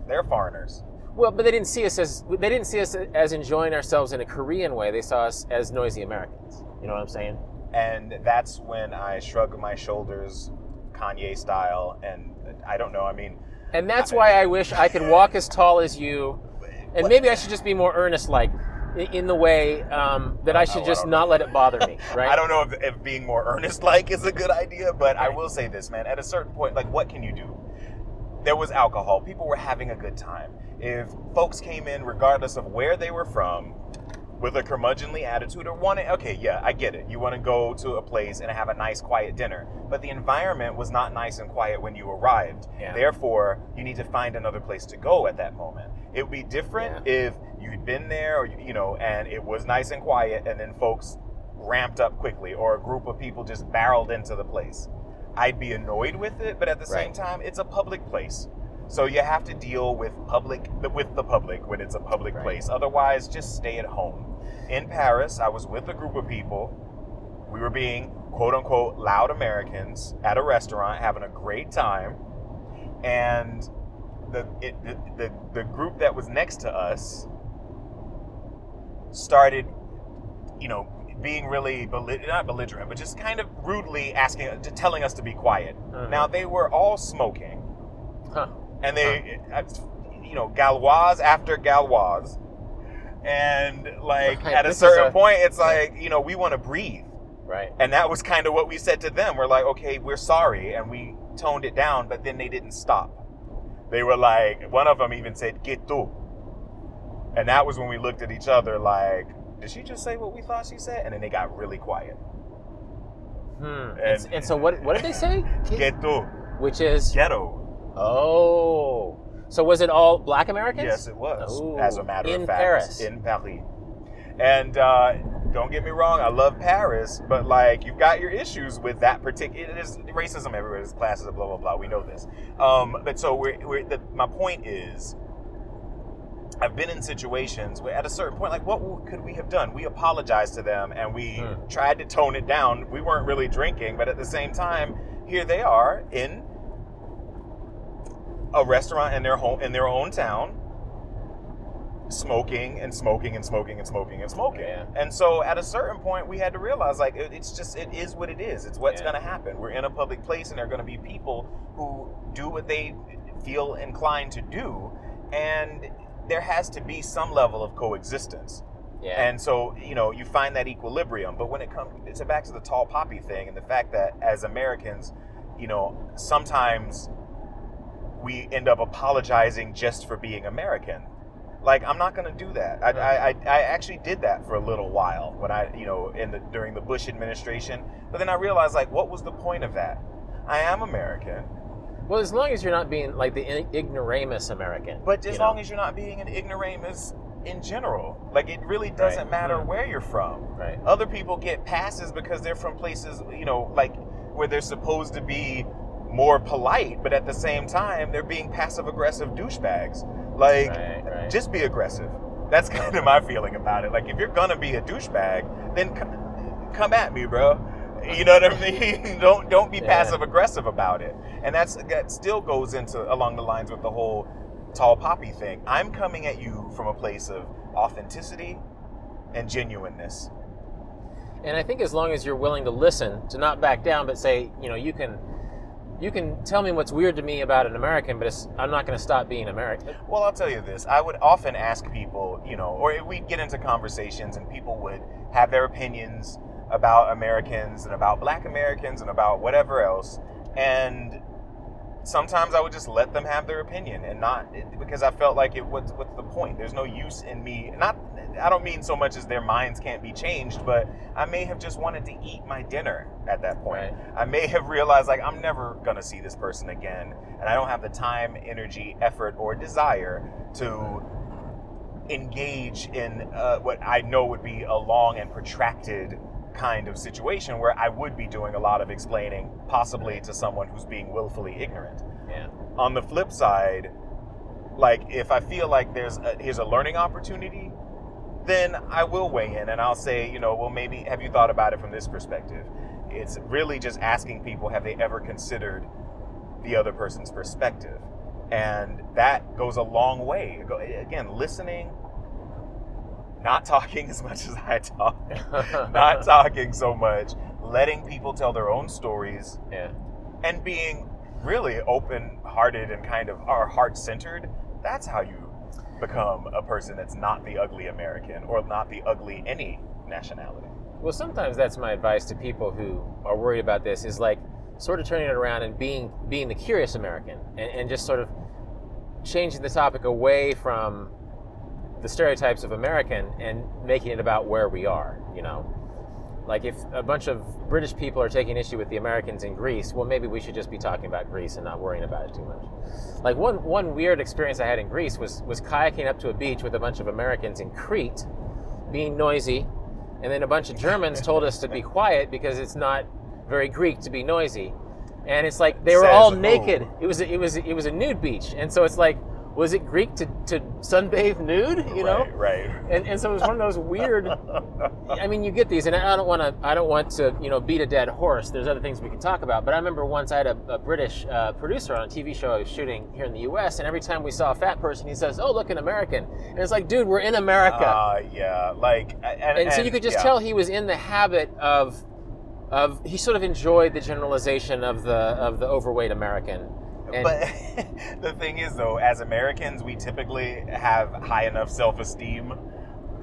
They're foreigners. well, but they didn't see us as they didn't see us as enjoying ourselves in a Korean way. They saw us as noisy Americans. You know what I'm saying? And that's when I shrug my shoulders, Kanye style, and I don't know. I mean, And that's why I wish I could walk as tall as you, and maybe I should just be more earnest, like i- in the way um, that I should Oh, I just don't not let it bother me, right? I don't know if, if being more earnest like is a good idea, but I will say this, man. At a certain point, like, what can you do? There was alcohol. People were having a good time. If folks came in, regardless of where they were from, with a curmudgeonly attitude or wanting, okay, yeah, I get it. You want to go to a place and have a nice, quiet dinner. But the environment was not nice and quiet when you arrived. Yeah. Therefore, you need to find another place to go at that moment. It would be different if you'd been there, or, you know, and it was nice and quiet, and then folks ramped up quickly, or a group of people just barreled into the place. I'd be annoyed with it, but at the same time, it's a public place. So you have to deal with public with the public when it's a public Right. place. Otherwise, just stay at home. In Paris, I was with a group of people. We were being quote unquote loud Americans at a restaurant, having a great time, and the it, the, the the group that was next to us started, you know, being really belli- not belligerent, but just kind of rudely asking, telling us to be quiet. Mhm. Now they were all smoking Huh. And they, uh, you know, Gauloise after Gauloise, and like Right, at a this certain a- point, it's like you know we want to breathe, Right. and that was kind of what we said to them. We're like, okay, we're sorry, and we toned it down, but then they didn't stop. They were like, one of them even said "get tu," and that was when we looked at each other like, did she just say what we thought she said? And then they got really quiet. Hmm. And, And- and so what? What did they say? Get tu, Which is ghetto. Oh. So was it all Black Americans? Yes, it was. Oh, as a matter of fact, Paris. in Paris. And uh, don't get me wrong, I love Paris, but like you've got your issues with that particular. It is racism everywhere. There's classes, of blah blah blah. We know this. Um, but so we're, we're the, my point is. I've been in situations where, at a certain point, like, what could we have done? We apologized to them and we Hmm. tried to tone it down. We weren't really drinking, but at the same time, here they are in a restaurant in their home in their own town smoking and smoking and smoking and smoking and smoking Yeah. and so at a certain point we had to realize like it, it's just it is what it is it's what's Yeah. going to happen we're in a public place and there are going to be people who do what they feel inclined to do and there has to be some level of coexistence Yeah. and so, you know, you find that equilibrium. But when it comes, it's a back to the tall poppy thing and the fact that as Americans, you know, sometimes we end up apologizing just for being American. Like, I'm not going to do that. I, I, I, I actually did that for a little while when I, you know, in the during the Bush administration. But then I realized, like, what was the point of that? I am American, well, as long as you're not being like the ignoramus American. but as you long know? as you're not being an ignoramus in general, like, it really doesn't Right. matter Mm. where you're from. right. Other people get passes because they're from places, you know, like where they're supposed to be more polite, but at the same time, they're being passive aggressive douchebags. Like, Right, right. just be aggressive. That's kind of my feeling about it. Like, if you're gonna be a douchebag, then come, come at me, bro. You know what I mean? don't don't be Yeah. passive aggressive about it. And that's that still goes into along the lines with the whole tall poppy thing. I'm coming at you from a place of authenticity and genuineness. And I think as long as you're willing to listen, to not back down, but say, you know, you can, you can tell me what's weird to me about an American, but I'm not going to stop being American. Well, I'll tell you this. I would often ask people, you know, or we'd get into conversations and people would have their opinions about Americans and about black Americans and about whatever else. And sometimes I would just let them have their opinion and not because I felt like it what's what's the point? There's no use in me not I don't mean so much as their minds can't be changed, but I may have just wanted to eat my dinner at that point. Right. I may have realized like I'm never gonna see this person again, and I don't have the time, energy, effort, or desire to engage in uh, what I know would be a long and protracted kind of situation where I would be doing a lot of explaining, possibly to someone who's being willfully ignorant. Yeah. On the flip side, like if I feel like there's a, here's a learning opportunity, then I will weigh in and I'll say, you know, well maybe have you thought about it from this perspective? It's really just asking people have they ever considered the other person's perspective? And that goes a long way. Again, listening, not talking as much as I talk, not talking so much, letting people tell their own stories, Yeah. and being really open hearted and kind of are heart centered, that's how you become a person that's not the ugly American or not the ugly any nationality. Well, sometimes that's my advice to people who are worried about this is like sort of turning it around and being being the curious American and, and just sort of changing the topic away from the stereotypes of American and making it about where we are, you know. Like if a bunch of British people are taking issue with the Americans in Greece, well maybe we should just be talking about Greece and not worrying about it too much. Like one one weird experience I had in Greece was was kayaking up to a beach with a bunch of Americans in Crete, being noisy, and then a bunch of Germans told us to be quiet because it's not very Greek to be noisy. And it's like they were Says all who? naked. It was a, it was it was a nude beach, and so it's like, was it Greek to, to sunbathe nude? You know, right, right. and, and so it was one of those weird. I mean, you get these, and I don't want to. I don't want to, you know, beat a dead horse. There's other things we can talk about. But I remember once I had a, a British uh, producer on a TV show I was shooting here in the U.S., and every time we saw a fat person, he says, "Oh, look, an American," and it's like, dude, we're in America. Uh, yeah, like, and, and, so you could just yeah. tell he was in the habit of, of he sort of enjoyed the generalization of the of the overweight American. And, But the thing is, though, as Americans, we typically have high enough self-esteem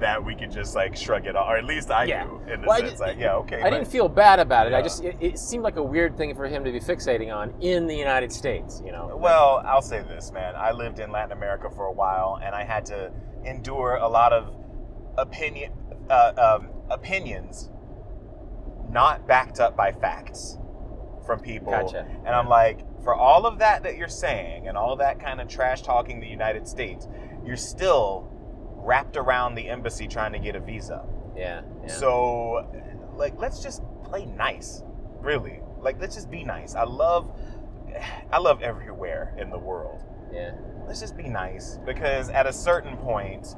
that we could just like shrug it off, or at least I Yeah. do. In Well, I sense, like, yeah, okay. I but- didn't feel bad about it. I just it, it seemed like a weird thing for him to be fixating on in the United States. You know. Well, I'll say this, man. I lived in Latin America for a while, and I had to endure a lot of opinion uh, um, opinions not backed up by facts from people. Gotcha. And I'm like, for all of that that you're saying, and all that kind of trash talking the United States, you're still wrapped around the embassy trying to get a visa. Yeah. yeah. So, like, let's just play nice, really. Like, let's just be nice. I love, I love everywhere in the world. yeah. Let's just be nice because at a certain point,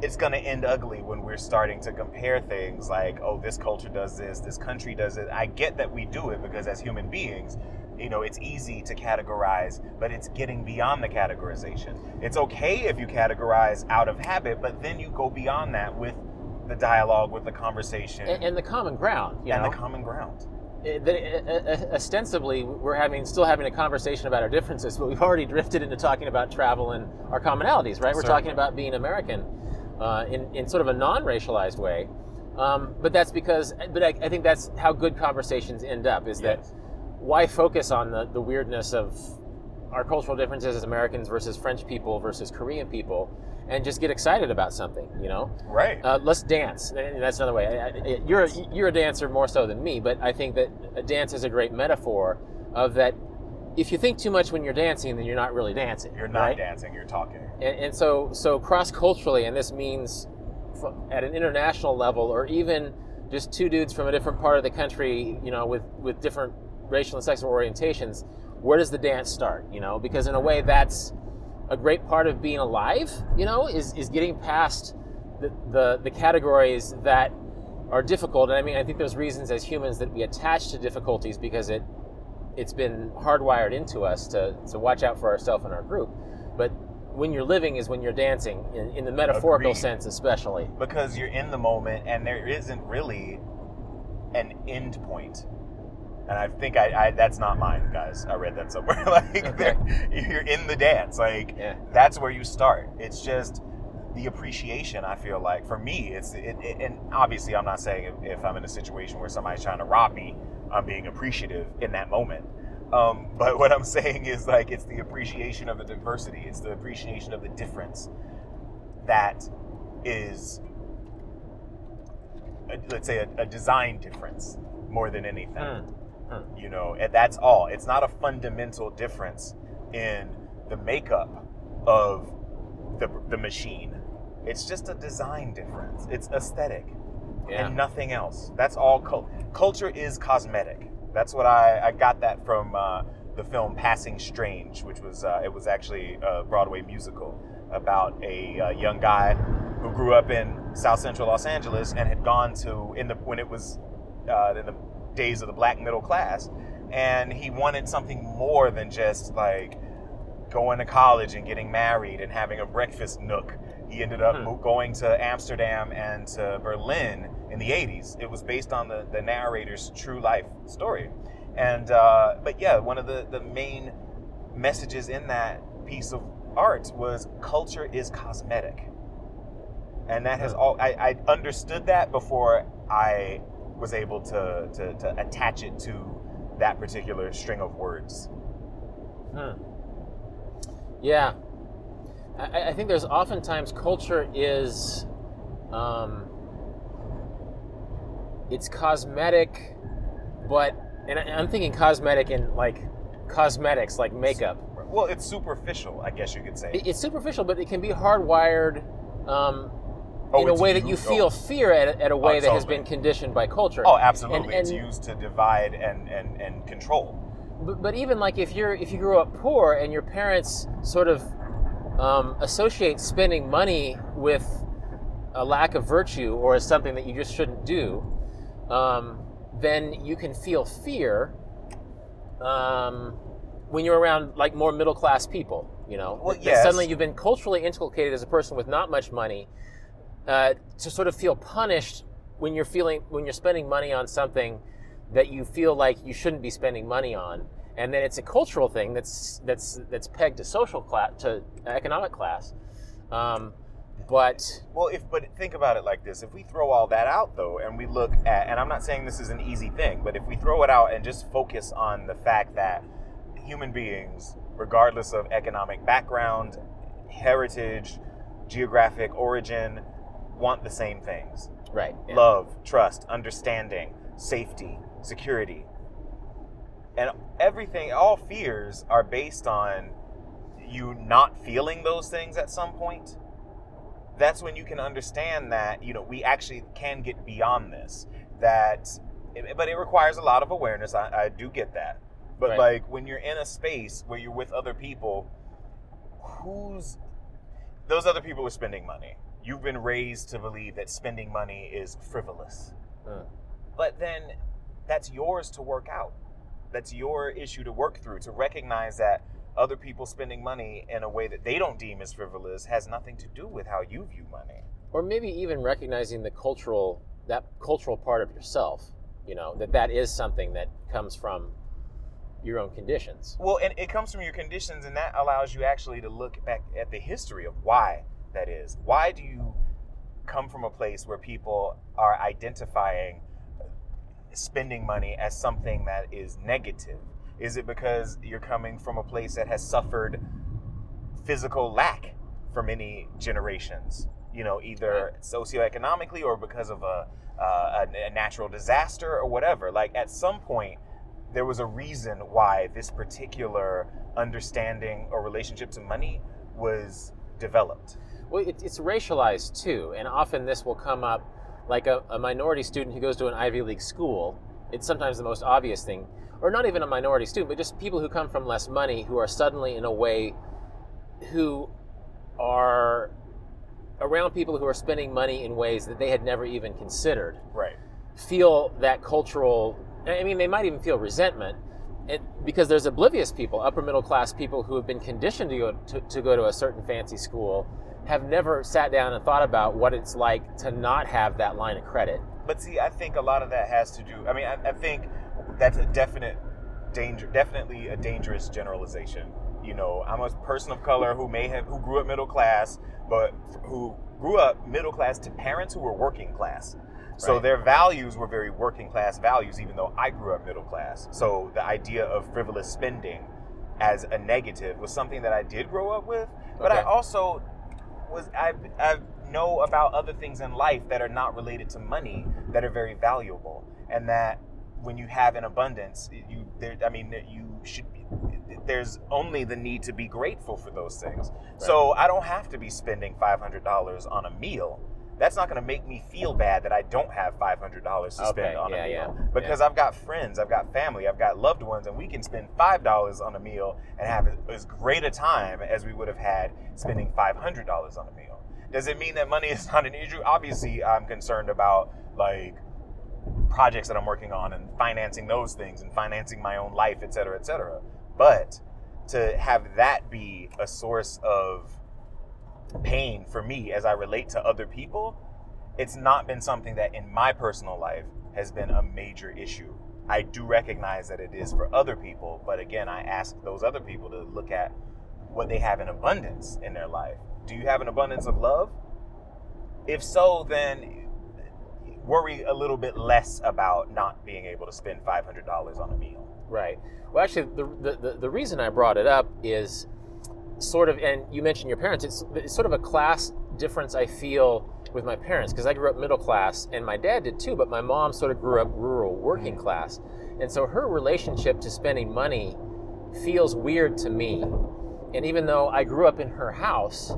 it's going to end ugly when we're starting to compare things like, oh, this culture does this, this country does it. I get that we do it because as human beings, you know, it's easy to categorize, but it's getting beyond the categorization. It's okay if you categorize out of habit, but then you go beyond that with the dialogue, with the conversation, And, and the common ground. You and know. the common ground. it- that, uh, uh, ostensibly we're having still having a conversation about our differences, but we've already drifted into talking about travel and our commonalities, right? We're talking about being American uh, in in sort of a non-racialized way, um, but that's because, but I, I think that's how good conversations end up. Is that why focus on the the weirdness of our cultural differences as Americans versus French people versus Korean people, and just get excited about something, you know? Right. Uh, let's dance. And That's another way. I- I- You're a, you're a dancer more so than me, but I think that a dance is a great metaphor of that. If you think too much when you're dancing, then you're not really dancing. you're not right? dancing, you're talking. And, and so so cross culturally, and this means at an international level, or even just two dudes from a different part of the country, you know, with with different racial and sexual orientations. Where does the dance start? You know, because in a way, that's a great part of being alive. You know, is is getting past the the, the categories that are difficult. And I mean, I think there's reasons as humans that we attach to difficulties because it it's been hardwired into us to, to watch out for ourselves and our group. But when you're living is when you're dancing, in, in the metaphorical Agreed. sense, especially. because you're in the moment and there isn't really an end point. And I think I, I that's not mine, guys. I read that somewhere. like Okay. you're in the dance. Like Yeah. that's where you start. It's just the appreciation. I feel like for me, it's it, it- and obviously I'm not saying if, if I'm in a situation where somebody's trying to rob me, I'm being appreciative in that moment. Um, but what I'm saying is like it's the appreciation of the diversity. It's the appreciation of the difference that is, a, let's say, a, a design difference more than anything. Hmm. You know, and that's all. It's not a fundamental difference in the makeup of the, the machine. It's just a design difference. It's aesthetic Yeah. and nothing else. That's all. Cul- culture is cosmetic. That's what I, I got that from uh, the film Passing Strange, which was uh, it was actually a Broadway musical about a uh, young guy who grew up in South Central Los Angeles and had gone to in the when it was uh, in the days of the black middle class, and he wanted something more than just like going to college and getting married and having a breakfast nook. He ended up Hmm. going to Amsterdam and to Berlin in the 80s. It was based on the, the narrator's true life story. And, uh, but yeah, one of the, the main messages in that piece of art was culture is cosmetic. And that has all, I, I understood that before I was able to, to, to attach it to that particular string of words. Hmm. Yeah. I, I think there's oftentimes culture is, um, it's cosmetic, but, and I'm thinking cosmetic in like cosmetics, like makeup. Well, it's superficial, I guess you could say. It's superficial, but it can be hardwired um, Oh, in a way that you feel oh. fear at, at a way that has been conditioned by culture. Oh, absolutely. And- it's used to divide and, and, and control. But, but even like if you're if you grew up poor and your parents sort of um, associate spending money with a lack of virtue or as something that you just shouldn't do, um, then you can feel fear um, when you're around like more middle class people. You know, Well, yes. suddenly you've been culturally inculcated as a person with not much money uh, to sort of feel punished when you're feeling when you're spending money on something that you feel like you shouldn't be spending money on, and then it's a cultural thing that's that's that's pegged to social class to economic class. Um, but Well, if but think about it like this: if we throw all that out, though, and we look at, and I'm not saying this is an easy thing, but if we throw it out and just focus on the fact that human beings, regardless of economic background, heritage, geographic origin, want the same things: right, yeah. love, trust, understanding, safety, security. And everything, all fears are based on you not feeling those things at some point. That's when you can understand that, you know, we actually can get beyond this. That, but it requires a lot of awareness. I, I do get that. But Right. like when you're in a space where you're with other people, who's those other people are spending money. You've been raised to believe that spending money is frivolous. Mm. But then that's yours to work out. That's your issue to work through, to recognize that other people spending money in a way that they don't deem as frivolous has nothing to do with how you view money. or maybe even recognizing the cultural that cultural part of yourself. You know that that is something that comes from your own conditions. Well, and it comes from your conditions, and that allows you actually to look back at the history of why that is. Why do you come from a place where people are identifying spending money as something that is negative? Is it because you're coming from a place that has suffered physical lack for many generations? You know, either socioeconomically or because of a, uh, a, a natural disaster or whatever. Like at some point, there was a reason why this particular understanding or relationship to money was developed. Well, it, it's racialized too, and often this will come up like a, a minority student who goes to an Ivy League school. It's sometimes the most obvious thing, or not even a minority student, but just people who come from less money who are suddenly in a way who are around people who are spending money in ways that they had never even considered Right. feel that cultural i mean they might even feel resentment it, because there's oblivious people upper middle class people who have been conditioned to go to, to go to a certain fancy school have never sat down and thought about what it's like to not have that line of credit But see, I think a lot of that has to do. I mean, I, I think that's a definite danger, definitely a dangerous generalization. You know, I'm a person of color who may have who grew up middle class, but who grew up middle class to parents who were working class. So Right. their values were very working class values, even though I grew up middle class. So the idea of frivolous spending as a negative was something that I did grow up with. But I also was I've, I've know about other things in life that are not related to money that are very valuable, and that when you have an abundance, you there. I mean, you should. There's only the need to be grateful for those things. Right. So I don't have to be spending five hundred dollars on a meal that's not going to make me feel bad that I don't have five hundred dollars to okay, spend on yeah, a meal yeah, because yeah. I've got friends, I've got family, I've got loved ones, and we can spend five dollars on a meal and have as great a time as we would have had spending five hundred dollars on a meal. Does it mean that money is not an issue? Obviously, I'm concerned about like projects that I'm working on and financing those things and financing my own life, et cetera, et cetera. But to have that be a source of pain for me as I relate to other people, it's not been something that in my personal life has been a major issue. I do recognize that it is for other people, but again, I ask those other people to look at what they have in abundance in their life. Do you have an abundance of love? If so, then worry a little bit less about not being able to spend $500 on a meal. Right. Well, actually, the, the, the reason I brought it up is sort of, and you mentioned your parents, it's, it's sort of a class difference I feel with my parents because I grew up middle class and my dad did too, but my mom sort of grew up rural working mm. class. And so her relationship to spending money feels weird to me. And even though I grew up in her house,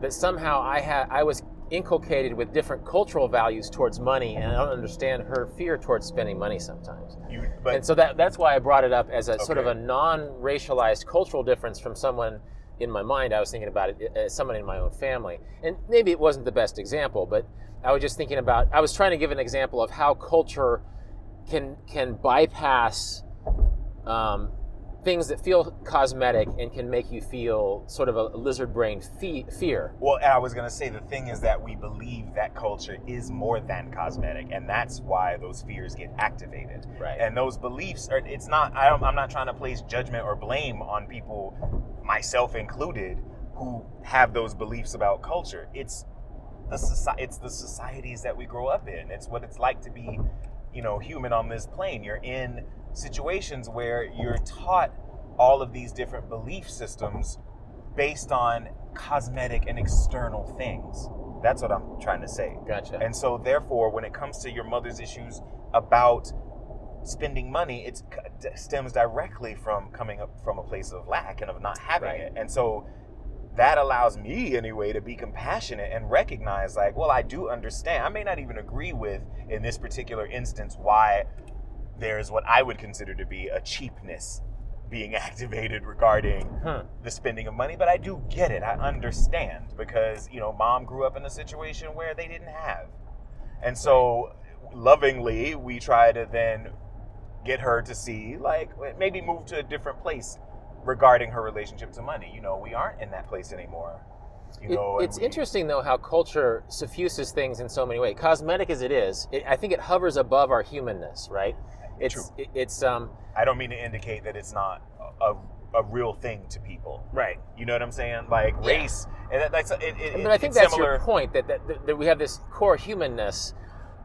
that somehow I had I was inculcated with different cultural values towards money, and I don't understand her fear towards spending money sometimes. You, but, and so that that's why I brought it up as a okay. sort of a non-racialized cultural difference from someone in my mind, I was thinking about it as someone in my own family. And maybe it wasn't the best example, but I was just thinking about, I was trying to give an example of how culture can, can bypass um, things that feel cosmetic and can make you feel sort of a lizard brain fe- fear. Well, I was going to say the thing is that we believe that culture is more than cosmetic, and that's why those fears get activated. Right. And those beliefs are. It's not. I am not trying to place judgment or blame on people, myself included, who have those beliefs about culture. It's the society. It's the societies that we grow up in. It's what it's like to be, you know, human on this plane. You're in situations where you're taught all of these different belief systems based on cosmetic and external things. That's what I'm trying to say. Gotcha. And so, therefore, when it comes to your mother's issues about spending money, it stems directly from coming up from a place of lack and of not having right. it. And so, that allows me anyway to be compassionate and recognize like well i do understand i may not even agree with in this particular instance why there's what I would consider to be a cheapness being activated regarding huh. the spending of money, but I do get it. I understand because, you know, mom grew up in a situation where they didn't have. And so lovingly, we try to then get her to see, like, maybe move to a different place regarding her relationship to money. You know, we aren't in that place anymore. You know, it, it's we, interesting though how culture suffuses things in so many ways. Cosmetic as it is, it, I think it hovers above our humanness, right? It's. It, it's um. I don't mean to indicate that it's not a, a real thing to people. Right. You know what I'm saying? Like yeah. race, and that, that's it, it, But I think that's similar. your point that, that that we have this core humanness.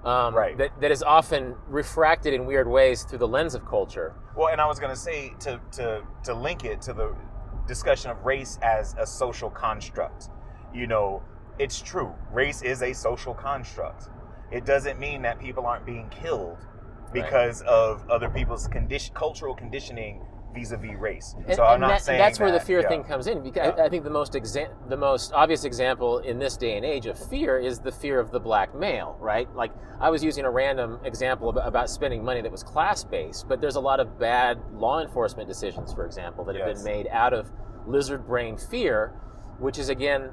Um, right. that, that is often refracted in weird ways through the lens of culture. Well, and I was going to say to, to, to link it to the discussion of race as a social construct. You know, it's true. Race is a social construct. It doesn't mean that people aren't being killed because right. of other people's condition, cultural conditioning vis-a-vis race. And, so I'm not that, saying that's where the fear yeah. thing comes in. Because yeah. I, I, think the most exa- the most obvious example in this day and age of fear is the fear of the black male, right? Like I was using a random example about, about spending money that was class-based, but there's a lot of bad law enforcement decisions, for example, that have been made out of lizard brain fear, which is again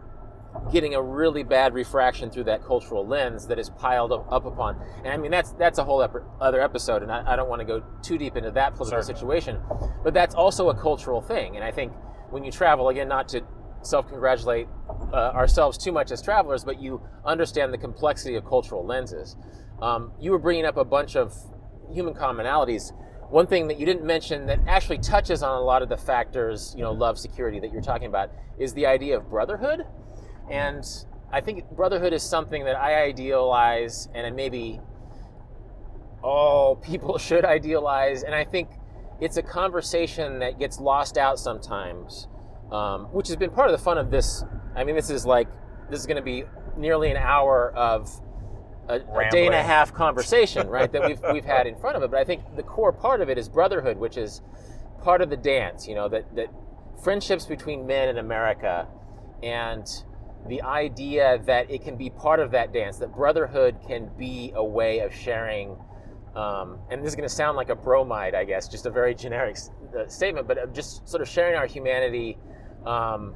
getting a really bad refraction through that cultural lens that is piled up, up upon. And I mean, that's that's a whole ep- other episode, and I, I, don't want to go too deep into that political Certainly. situation. But that's also a cultural thing. And I think when you travel, again, not to self congratulate uh, ourselves too much as travelers, but you understand the complexity of cultural lenses. Um, you were bringing up a bunch of human commonalities. One thing that you didn't mention that actually touches on a lot of the factors, you know, love, security that you're talking about, is the idea of brotherhood. And I think brotherhood is something that I idealize, and maybe all people should idealize. And I think it's a conversation that gets lost out sometimes, um, which has been part of the fun of this. I mean, this is like this is going to be nearly an hour of a, a day and a half conversation, right? that we've we've had in front of it. But I think the core part of it is brotherhood, which is part of the dance. You know that that friendships between men in America, and the idea that it can be part of that dance. That brotherhood can be a way of sharing. Um, and this is going to sound like a bromide, I guess, just a very generic uh, statement, but just sort of sharing our humanity um,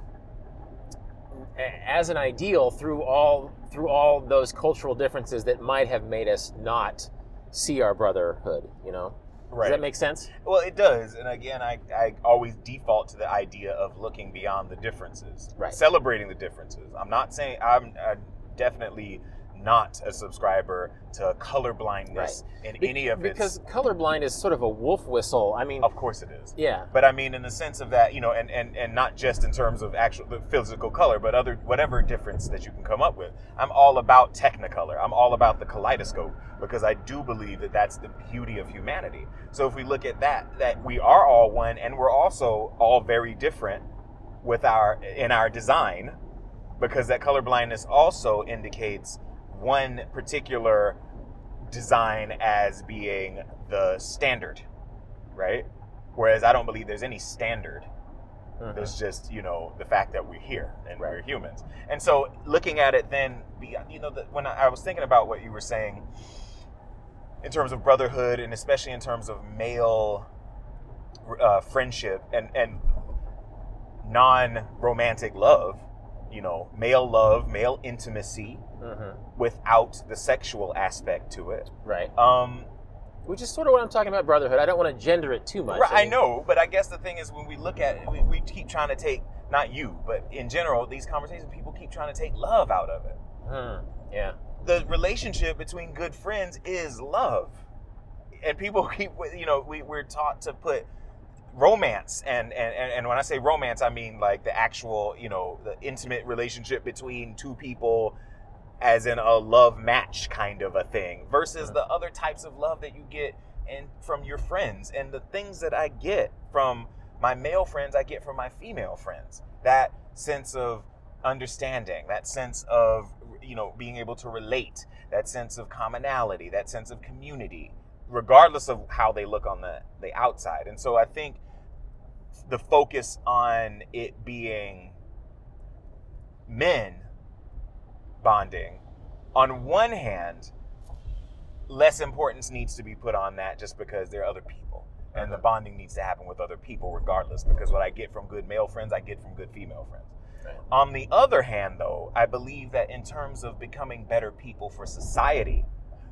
as an ideal through all through all those cultural differences that might have made us not see our brotherhood. You know, Right. does that make sense? Well, it does. And again, I, I always default to the idea of looking beyond the differences, Right. celebrating the differences. I'm not saying I'm, i definitely not a subscriber to color blindness in Be- any of its. because colorblind is sort of a wolf whistle. I mean, of course it is. yeah, But I mean, in the sense of that, you know, and, and, and not just in terms of actual the physical color, but other whatever difference that you can come up with. I'm all about Technicolor. I'm all about the kaleidoscope because I do believe that that's the beauty of humanity. So if we look at that, that we are all one, and we're also all very different with our in our design, because that colorblindness also indicates one particular design as being the standard, right? Whereas I don't believe there's any standard. Mhm. There's just you know the fact that we're here and we're humans. And so looking at it, then you know the, when I, was thinking about what you were saying in terms of brotherhood and especially in terms of male uh, friendship and and non-romantic love, you know, male love, male intimacy Mhm. without the sexual aspect to it. right. Um, Which is sort of what I'm talking about brotherhood. I don't want to gender it too much. Right, I mean, know, but I guess the thing is when we look at it, we, we keep trying to take not you, but in general, these conversations, people keep trying to take love out of it. Hmm, yeah. The relationship between good friends is love, and people keep, you know, we, we're taught to put romance and and and when I say romance, I mean like the actual, you know, the intimate relationship between two people. As in a love match kind of a thing, versus the other types of love that you get and from your friends and the things that I get from my male friends, I get from my female friends. That sense of understanding, that sense of you know being able to relate, that sense of commonality, that sense of community, regardless of how they look on the the outside. And so I think the focus on it being men bonding on one hand less importance needs to be put on that just because there are other people and the Uh-huh. bonding needs to happen with other people regardless because what i get from good male friends i get from good female friends Right. on the other hand though i believe that in terms of becoming better people for society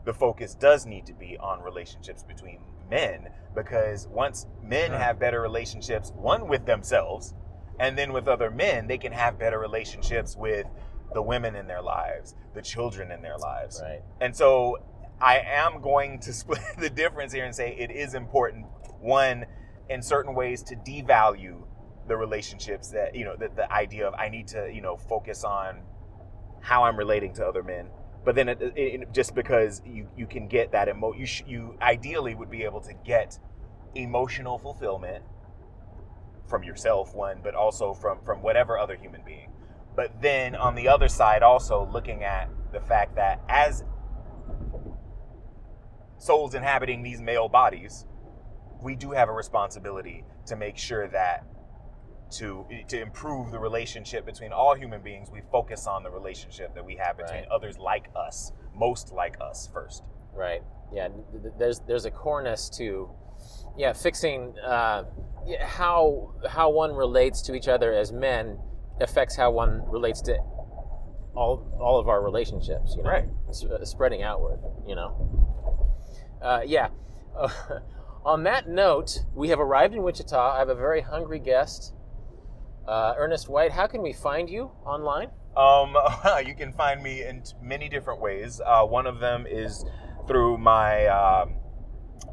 the focus does need to be on relationships between men because once men Mhm. have better relationships one with themselves and then with other men they can have better relationships with the women in their lives the children in their lives Right. and so I am going to split the difference here and say it is important, one, in certain ways to devalue the relationships that, you know, the, the idea of I need to, you know, focus on how I'm relating to other men. But then it, it, it- just because you, you can get that emo, you, sh- you ideally would be able to get emotional fulfillment from yourself, one, but also from, from whatever other human being. But then on the other side, also looking at the fact that as souls inhabiting these male bodies, we do have a responsibility to make sure that to to improve the relationship between all human beings, we focus on the relationship that we have between Right. others like us, most like us first. Right. Yeah. th- th- There's there's a coreness to, yeah, fixing uh, how how one relates to each other as men affects how one relates to all all of our relationships. You know, Right. S- uh, spreading outward. You know. Uh, yeah. on that note, we have arrived in Wichita. I have a very hungry guest, uh, Ernest White. How can we find you online? Um, you can find me in many different ways. Uh, one of them is through my, um,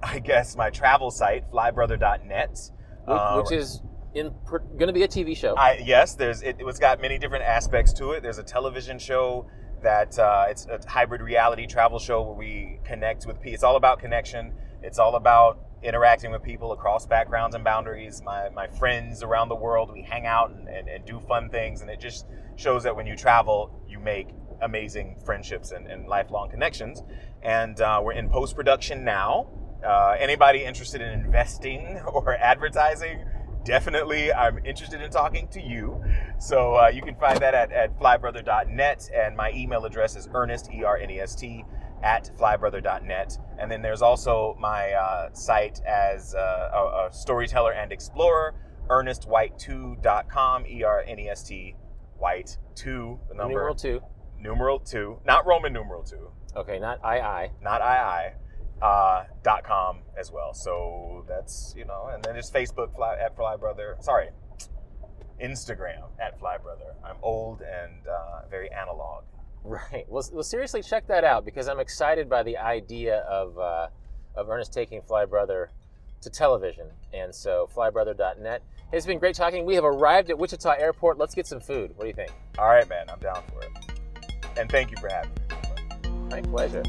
I guess, my travel site, flybrother.net. Wh- Uh, which is in going to be a TV show. I yes, there's it, it's got many different aspects to it. There's a television show that uh, it's a hybrid reality travel show where we connect with people. It's all about connection. It's all about interacting with people across backgrounds and boundaries. My my friends around the world, we hang out and, and, and do fun things, and it just shows that when you travel, you make amazing friendships and, and lifelong connections. And uh, we're in post production now. Uh, anybody interested in investing or advertising, definitely I'm interested in talking to you. So uh, you can find that at, at flybrother.net. And my email address is ernest, E R N E S T, at flybrother.net. And then there's also my uh, site as uh, a, a storyteller and explorer, ernestwhite2.com, E R N E S T, white 2, the number. Numeral two. numeral 2, not Roman numeral 2, Okay, not I I. not II, uh, dot com as well. So that's, you know, and then there's Facebook fly, at Flybrother. Sorry, Instagram at Fly Brother. I'm old and uh, very analog. Right. Well, well, seriously, check that out because I'm excited by the idea of uh, of Ernest taking Fly Brother to television, and so flybrother.net. It's been great talking. We have arrived at Wichita Airport. Let's get some food. What do you think? All right, man, I'm down for it. And thank you for having me. My pleasure.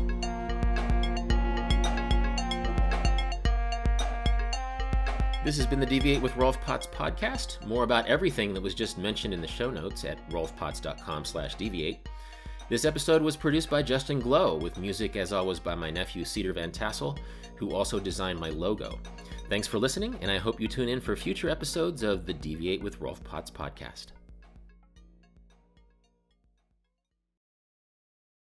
This has been the Deviate with Rolf Potts podcast. More about everything that was just mentioned in the show notes at rolfpotts.com slash deviate. This episode was produced by Justin Glow, with music as always by my nephew Cedar Van Tassel, who also designed my logo. Thanks for listening, and I hope you tune in for future episodes of the Deviate with Rolf Potts podcast.